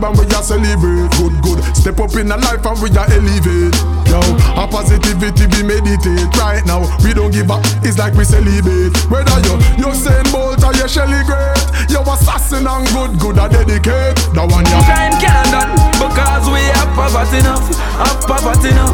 And we a celebrate. Good, good. Step up in a life and we a elevate. Yo, a positivity we meditate right now. We don't give up. It's like we celebrate. Whether you you Usain Bolt or you Shelly Great, you assassin and good, good a dedicate. The one you crime can't done because we have poverty enough, have poverty enough.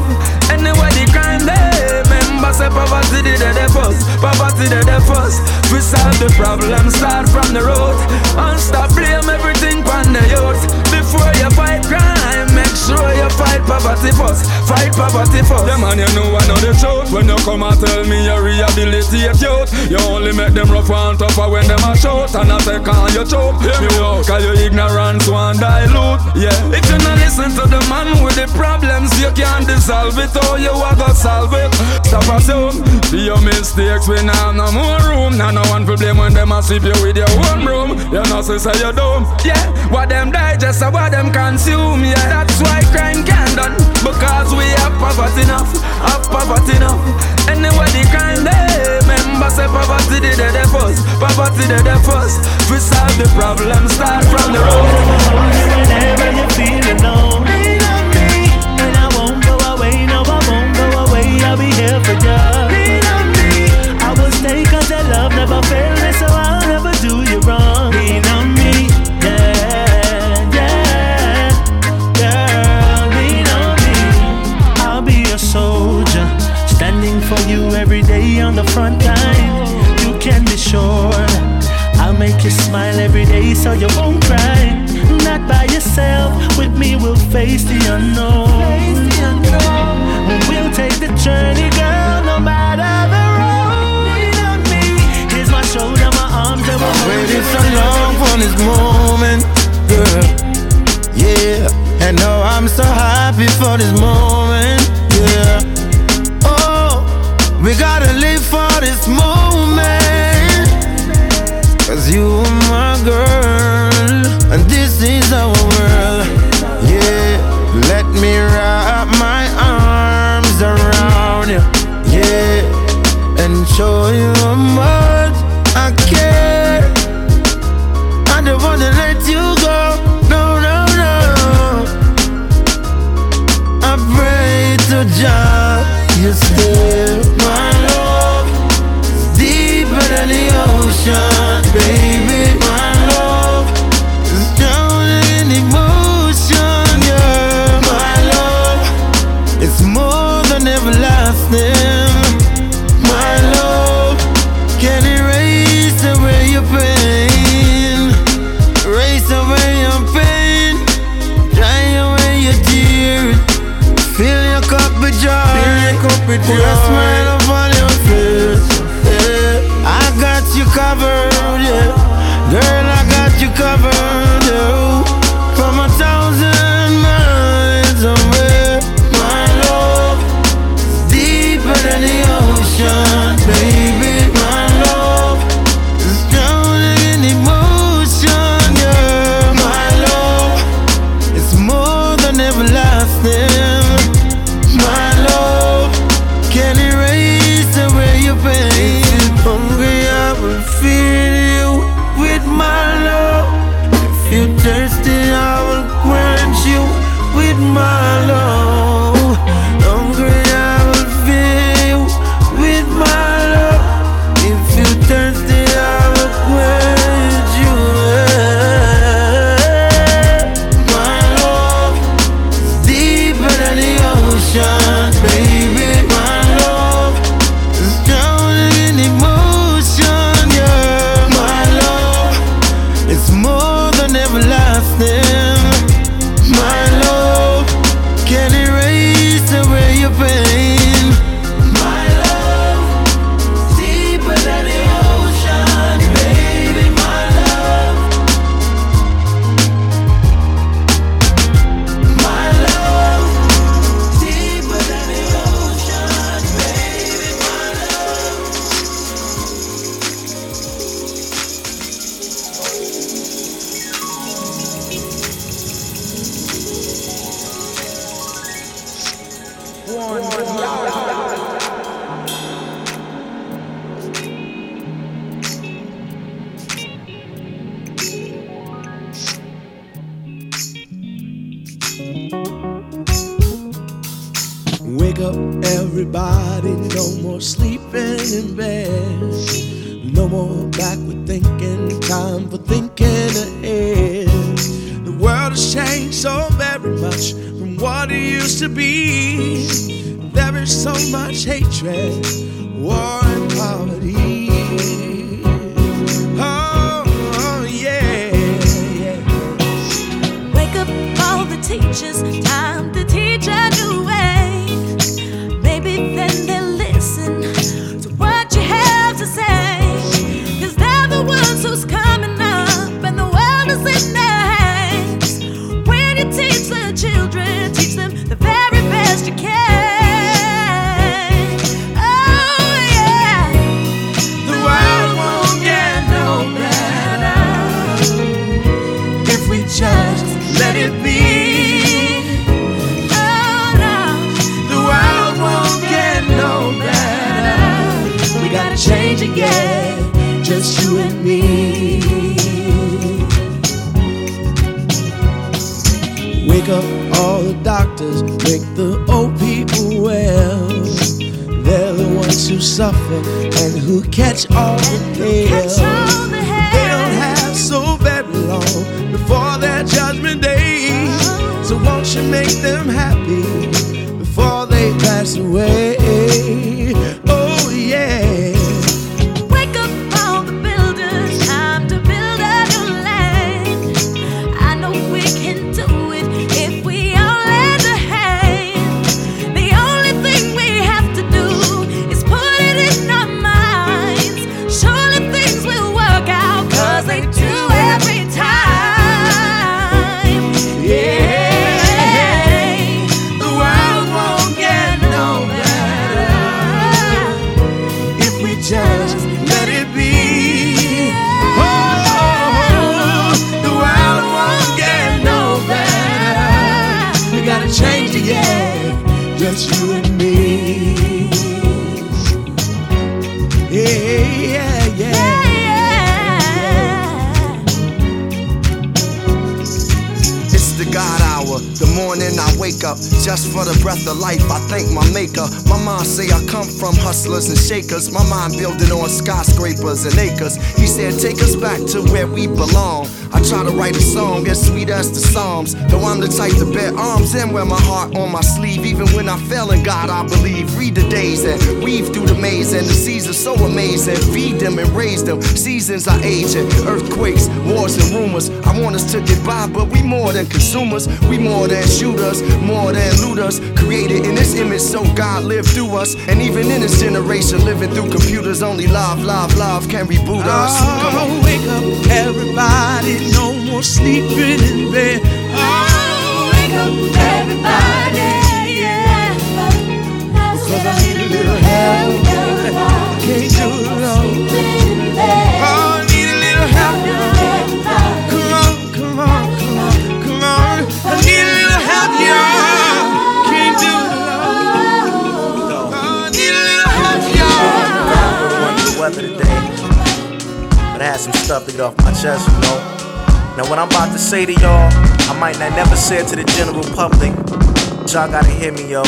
Anyway, the crime they remember say poverty did the first, poverty did the first. We solve the problem, start from the road, and stop blame everything on the youth. Before you fight crime, make sure you fight poverty first, fight poverty first. Yeah man, you know I know the truth. When you come and tell me you rehabilitate youth You only make them rough and tougher when them are short, And I take on your choke Hear me out Cause your ignorance one dilute? Yeah. If you not listen to the man with the problems You can't dissolve it. Or you are gonna solve it. Stop assume For your mistakes we now have no more room Now no one to blame when them a sweep you with your own room You know say say you dumb Yeah What them digest or what them consume Yeah That's why crime can't done Because we have poverty enough have poverty enough Anybody can lay. Remember eh, say poverty did the first. Poverty the first. We solve the problem, start from the road. Whenever you feel alone, acres. He said, take us back to where we belong. Try to write a song as sweet as the Psalms. Though I'm the type to bear arms and wear my heart on my sleeve. Even when I fail in God, I believe. Read the days and weave through the maze. And the seasons so amazing. Feed them and raise them. Seasons are aging. Earthquakes, wars, and rumors. I want us to get by, but we more than consumers. We more than shooters, more than looters. Created in this image, so God lived through us. And even in this generation, living through computers, only love, love, love can reboot us. Oh, wake up, everybody. No more sleeping in bed. Oh, wake up, everybody. Yeah. Cause oh, I need a little help. Can't do it alone. Oh, I need a little help. Come on, come on, come on, come on. I need a little help, y'all. Can't do it alone. Oh, I need a little help, y'all. Under the weather today, but I had some stuff to get off my chest, you know. Now, what I'm about to say to y'all, I might not never say it to the general public. Y'all gotta hear me, yo.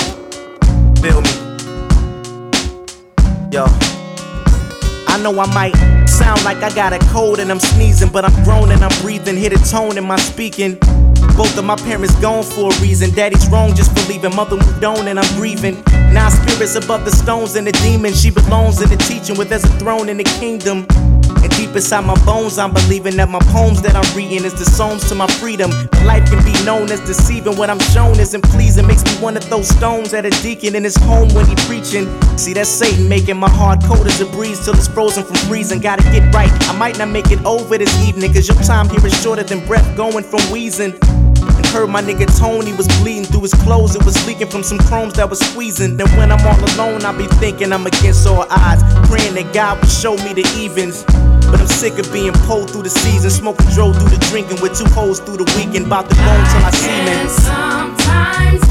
Feel me. Yo. I know I might sound like I got a cold and I'm sneezing, but I'm grown and I'm breathing. Hear the tone in my speaking. Both of my parents gone for a reason. Daddy's wrong just for leaving. Mother moved on and I'm grieving. Now spirits above the stones and the demons. She belongs in the teaching where there's a throne in the kingdom. Deep inside my bones, I'm believing that my poems that I'm reading is the songs to my freedom. Life can be known as deceiving. What I'm shown isn't pleasing. Makes me wanna throw stones at a deacon in his home when he preaching. See, that's Satan making my heart cold as a breeze till it's frozen from freezing. Gotta get right. I might not make it over this evening, cause your time here is shorter than breath going from wheezing. Heard my nigga Tony was bleeding through his clothes. It was leaking from some chromes that was squeezing. Then when I'm all alone, I be thinking I'm against all odds. Praying that God would show me the evens. But I'm sick of being pulled through the season. Smoking drove through the drinking with two hoes through the weekend. About to go until I see And sometimes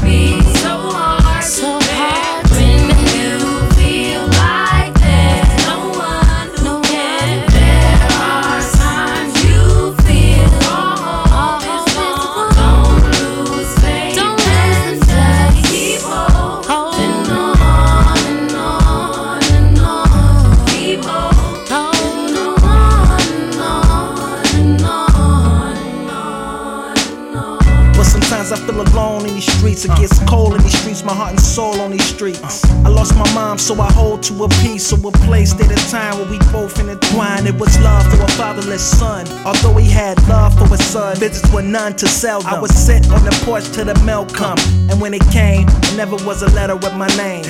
It gets cold in these streets, my heart and soul on these streets. I lost my mom, so I hold to a piece, so a place, at a time where we both intertwined. It was love for a fatherless son. Although he had love for his son, visits were none to seldom. I would sit on the porch till the mail come, and when it came, it never was a letter with my name.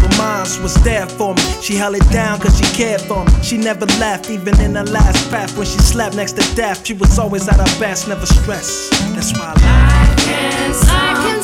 But moms was there for me. She held it down cause she cared for me. She never left, even in her last breath. When she slept next to death, she was always at her best, never stressed. That's why I like can sometimes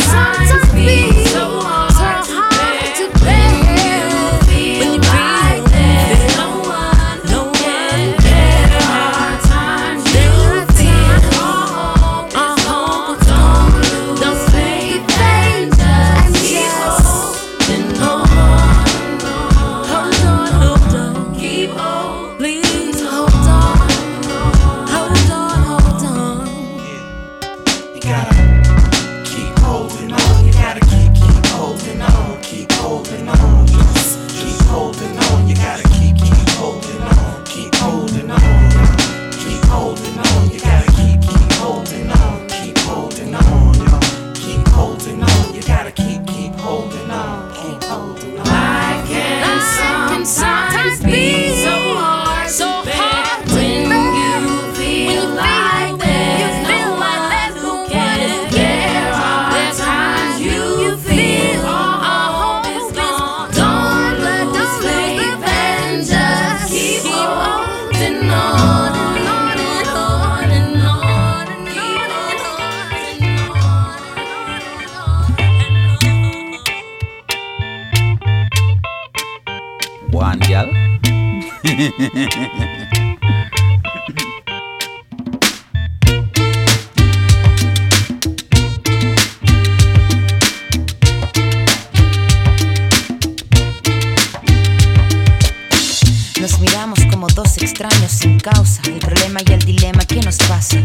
sin causa. El problema y el dilema, ¿qué nos pasa?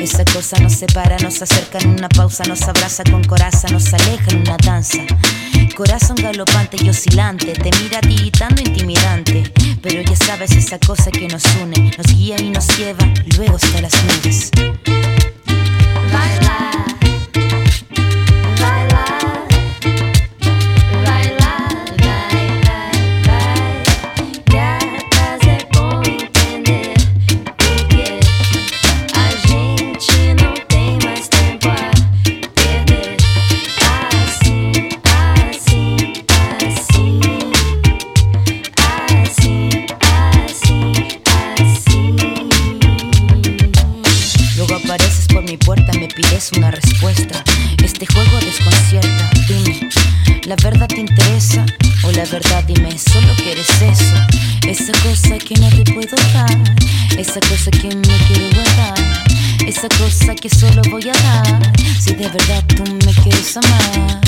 Esa cosa nos separa, nos acerca en una pausa, nos abraza con coraza, nos aleja en una danza. Corazón galopante y oscilante, te mira tiritando intimidante. Pero ya sabes esa cosa que nos une, nos guía y nos lleva luego hasta las nubes. Já ¿la verdad te interesa? O la verdad dime, solo quieres eso. Esa cosa que no te puedo dar, esa cosa que me quiero guardar, esa cosa que solo voy a dar. Si de verdad tú me quieres amar.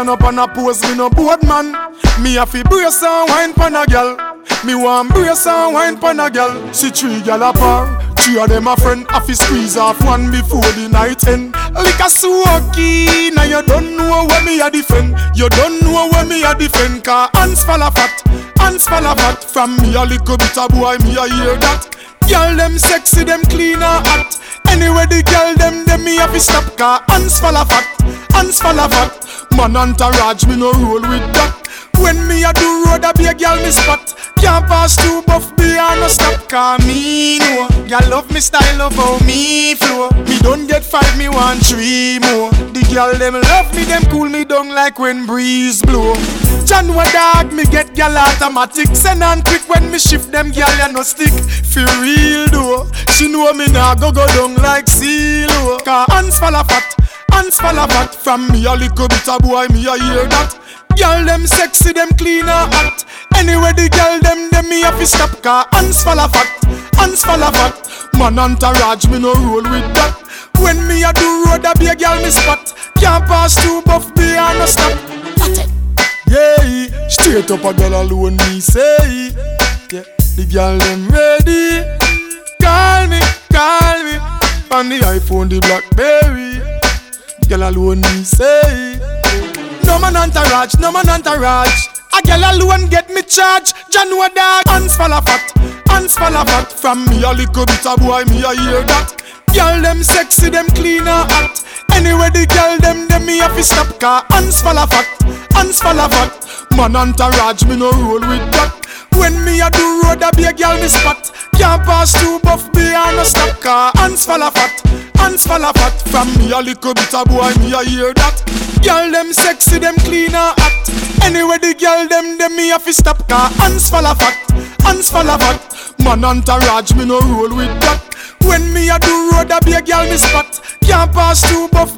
Stand up and a pose me no board man. Me a fi brace and wine pon a girl Me want brace and wine pon a girl See three girl a par Three of them a friend. I fi squeeze off one before the night end. Like a sucky Now you don't know where me a defend. You don't know where me a defend Cause hands fall a fat. Hands fall a fat. From me a little bit a boy me a hear that. Girl them sexy, them clean and hot. Anyway the girl them them me have to stop car hands fall a fat, hands fall a fat. Man entourage me no roll with that. When me a do road a be a girl me spot. Can't pass too buff behind no stop car me no. Girl love me style love how me flow. Me don't get five me want three more. The girl them love me them cool me down like when breeze blow. January dog me get gal automatic Send on quick when me shift them gal ya no stick For real though She know me nah go go down like CeeLo Cause hands fall a fat Hands fall a fat From me a little bit a boy me a hear that. Girl them sexy them clean and hot. Anyway the girl them them me have to stop. Cause hands fall a fat Hands fall a fat Man entourage me no roll with that. When me a do road a be a girl me spot. Can't pass too buff behind no stop. Yeah, straight up a girl alone me say. Yeah, the girl them ready. Call me, call me. On the iPhone, the Blackberry Girl alone me say. No man entourage, no man entourage. A girl alone get me charge January dog, hands fall a fat Hands fall a fat. From me a little bit a boy, me a hear that. Girl them sexy, them clean and hot Anyway the girl them, them me have to stop. Car hands fall a fat hands fall a fat Man entourage me no roll with that. When me a do road a be a girl me spot. Can't pass too buff behind no stop. Car Hands fall a fat, hands fall a fat From me a little bit a boy me a hear that. Girl them sexy them clean and hot. Anyway the girl them them me have to stop. Car Hands fall a fat, hands fall a fat Man entourage me no roll with that. When me a do road, a be a girl me spot. Can't pass through, buff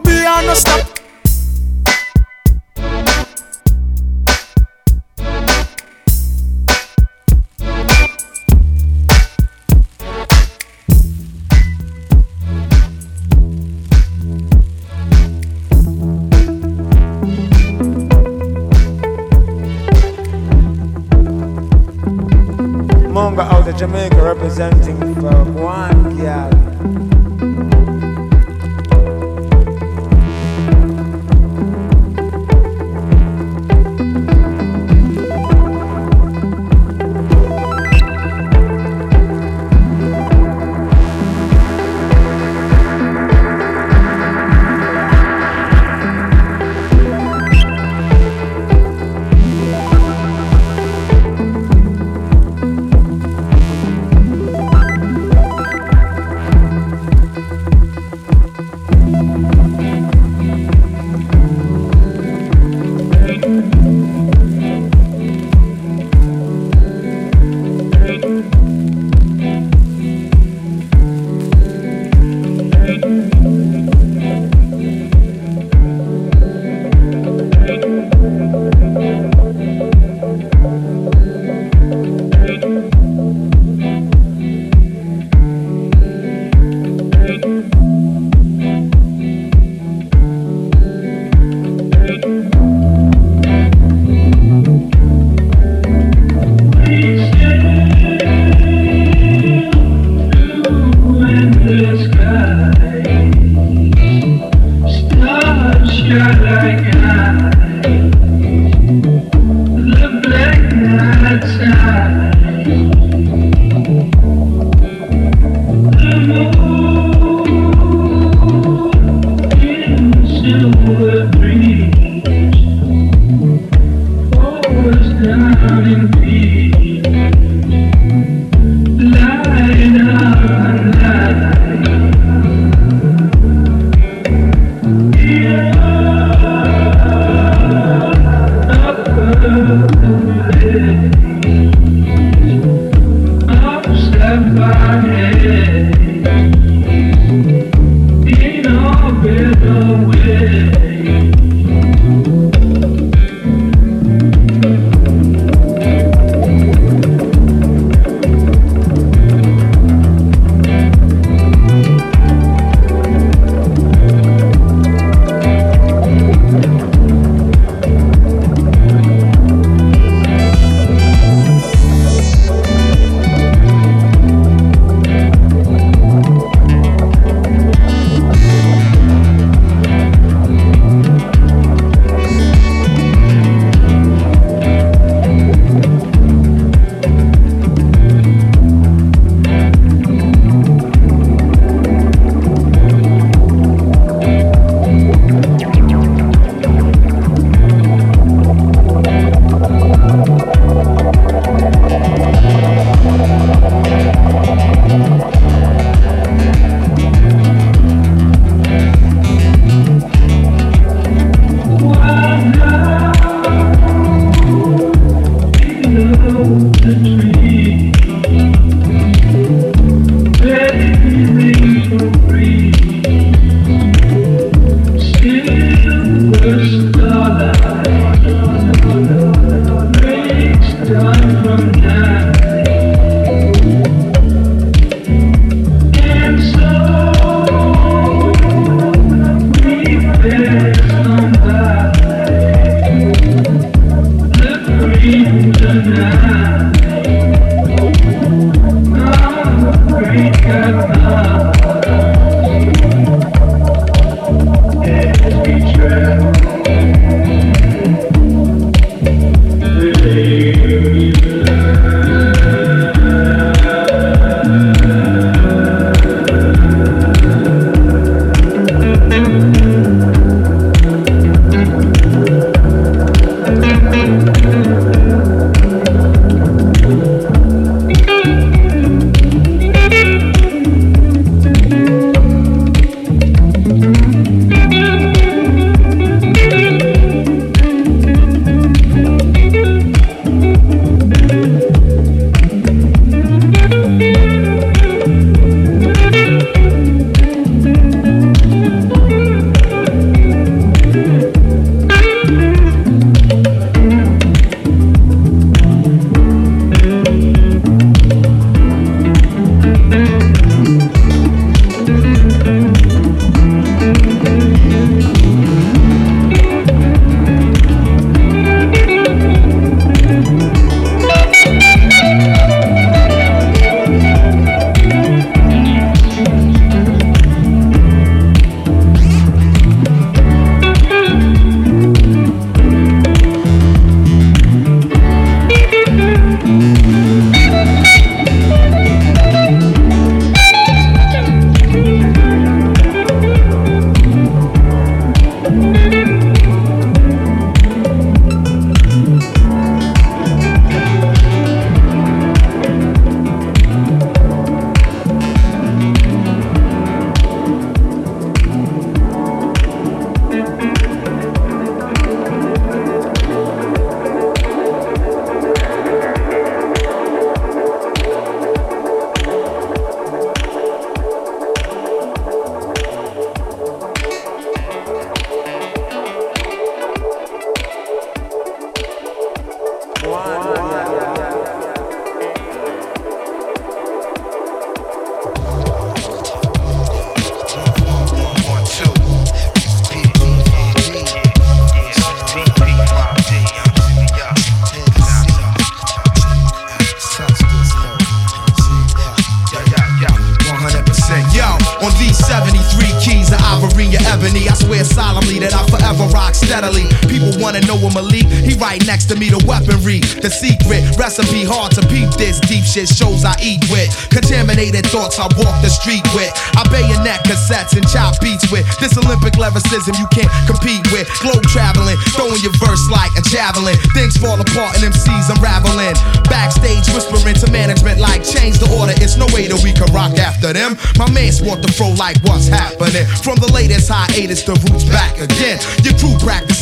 Olympic you can't compete with. Globe traveling, throwing your verse like a javelin. Things fall apart and MCs unraveling. Backstage whispering to management like change the order. It's no way that we can rock after them. My mans want the fro like what's happening. From the latest hiatus, the roots back again.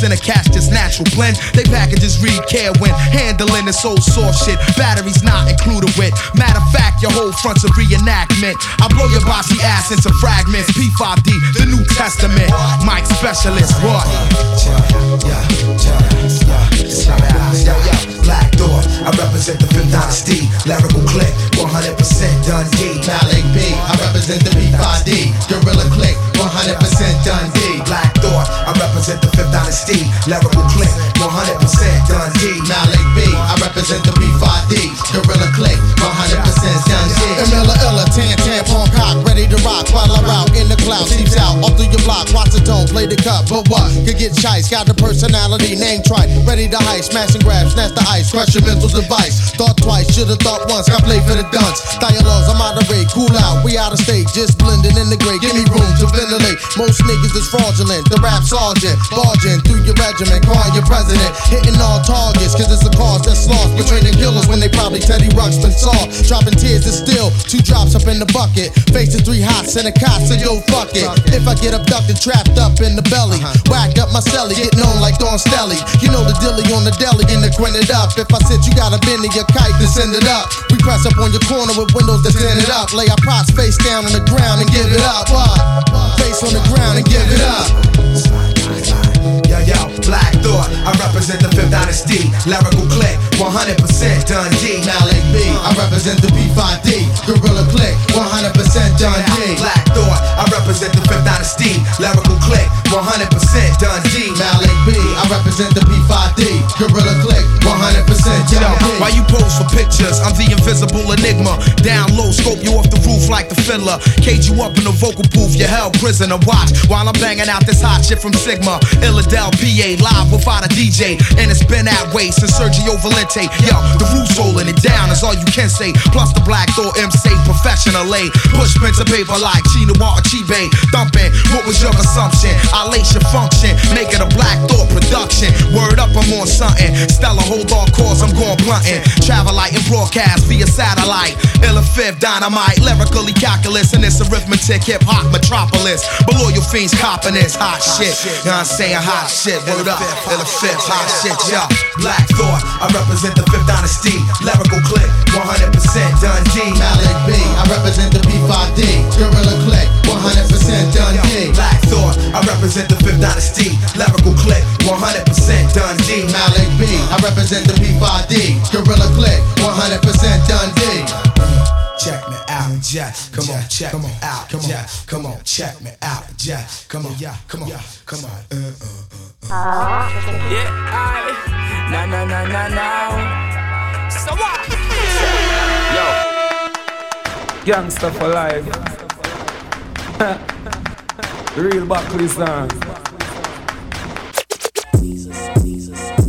Your crew a cash just natural blend. They packages read care when handling this old soft shit. Batteries not included with. Matter of fact, your whole front's a reenactment. I blow your bossy ass into fragments. P5D, the New Testament. Mike specialist, what? Black Thought, I represent the Fifth Dynasty. Lyrical click, 100% Dundee. Malik B, I represent the P5D, Gorilla click, 100% Dundee. Black Thought, I represent the Fifth Dynasty. Lyrical click, 100% Dundee. Malik B, I represent the B5D. Gorilla click, 100% Dundee. Miller Illa, tan tampon cock, ready to rock while I'm out in the clouds, Seeps out, off through your block, watch the tone, play the cup. But what? Could get chice, got the personality, name tried, ready to heist, smash and grab, snatch the ice, crush your mental device. Thought twice, should've thought once, got played for the dunce. Dialogues, I'm out of rate, cool out, we out of state, just blending in the gray. Give me room to Most niggas is fraudulent, the rap sergeant, barging through your regiment, calling your president, hitting all targets, cause it's a cause that's lost. Betraying killers when they probably Teddy Ruxpin saw. Dropping tears is still two drops up in the bucket. Facing three hots and a cot, so yo, fuck it. If I get abducted, trapped up in the belly, uh-huh. whack up my celly, getting on like Don Stelly. You know the dilly on the deli and the grin it up. If I said you got a bend in your kite, then send it up. We press up on your corner with windows that send it up. Lay our props face down on the ground and give it up. What? Face on the ground and give it up. Yo, yo, Black Thought, I represent the Fifth Dynasty. Lyrical click, 100% Dundee. Malik B, I represent the B5D. Gorilla click, 100% Dundee. Black Thought, I represent the Fifth Dynasty. Lyrical click, 100% Dundee. Malik B, I represent the B5D. Gorilla click, 100% Yo, Dundee. why you pose for pictures? I'm the invisible enigma. Down low, scope you off the roof like the fiddler. Cage you up in the vocal booth, you're held prisoner. Watch while I'm banging out this hot shit from Sigma. Illadel PA, live without a DJ. And it's been that way since Sergio Valente. Yo, the roots holding it down is all you can say. Plus the Black Thought MC professionally. Push pen to paper like Chino or Chibe. Thumping, what was your assumption? I lace your function, make it a Black Thought production. Word up, I'm on something. Stella, hold on course, I'm going blunting. Travel light and broadcast via satellite. Illa fifth dynamite, lyrically calculus, and it's arithmetic, hip hop metropolis. Below your fiends copping this hot shit. You know what I'm saying? Hot shit, word up. Fifth, hot shit, yo. Black Thought, I represent the Fifth Dynasty. Lyrical click, 100% Dundee. Malik B, I represent the B5D. Gorilla click, 100% Dundee. Black Thought, I represent the Fifth Dynasty. Lyrical click, 100% Dundee. Malik B, I represent the B5D. Gorilla click, 100% Dundee. Check me out, yeah. Come on, check me out, come on, come on, check me out, yeah. Come on, yeah, come on, come on. Uh, uh, uh. Yeah, I. No, no, no, no, no. So what? Yo. Gangsta for life. Real Buckley song. wanna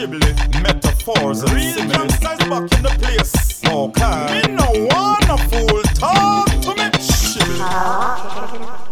shibboleth, metaphors, Real similes. Real back in the place. Okay. Me no wanna fool, talk to me. Shibboleth. Ah.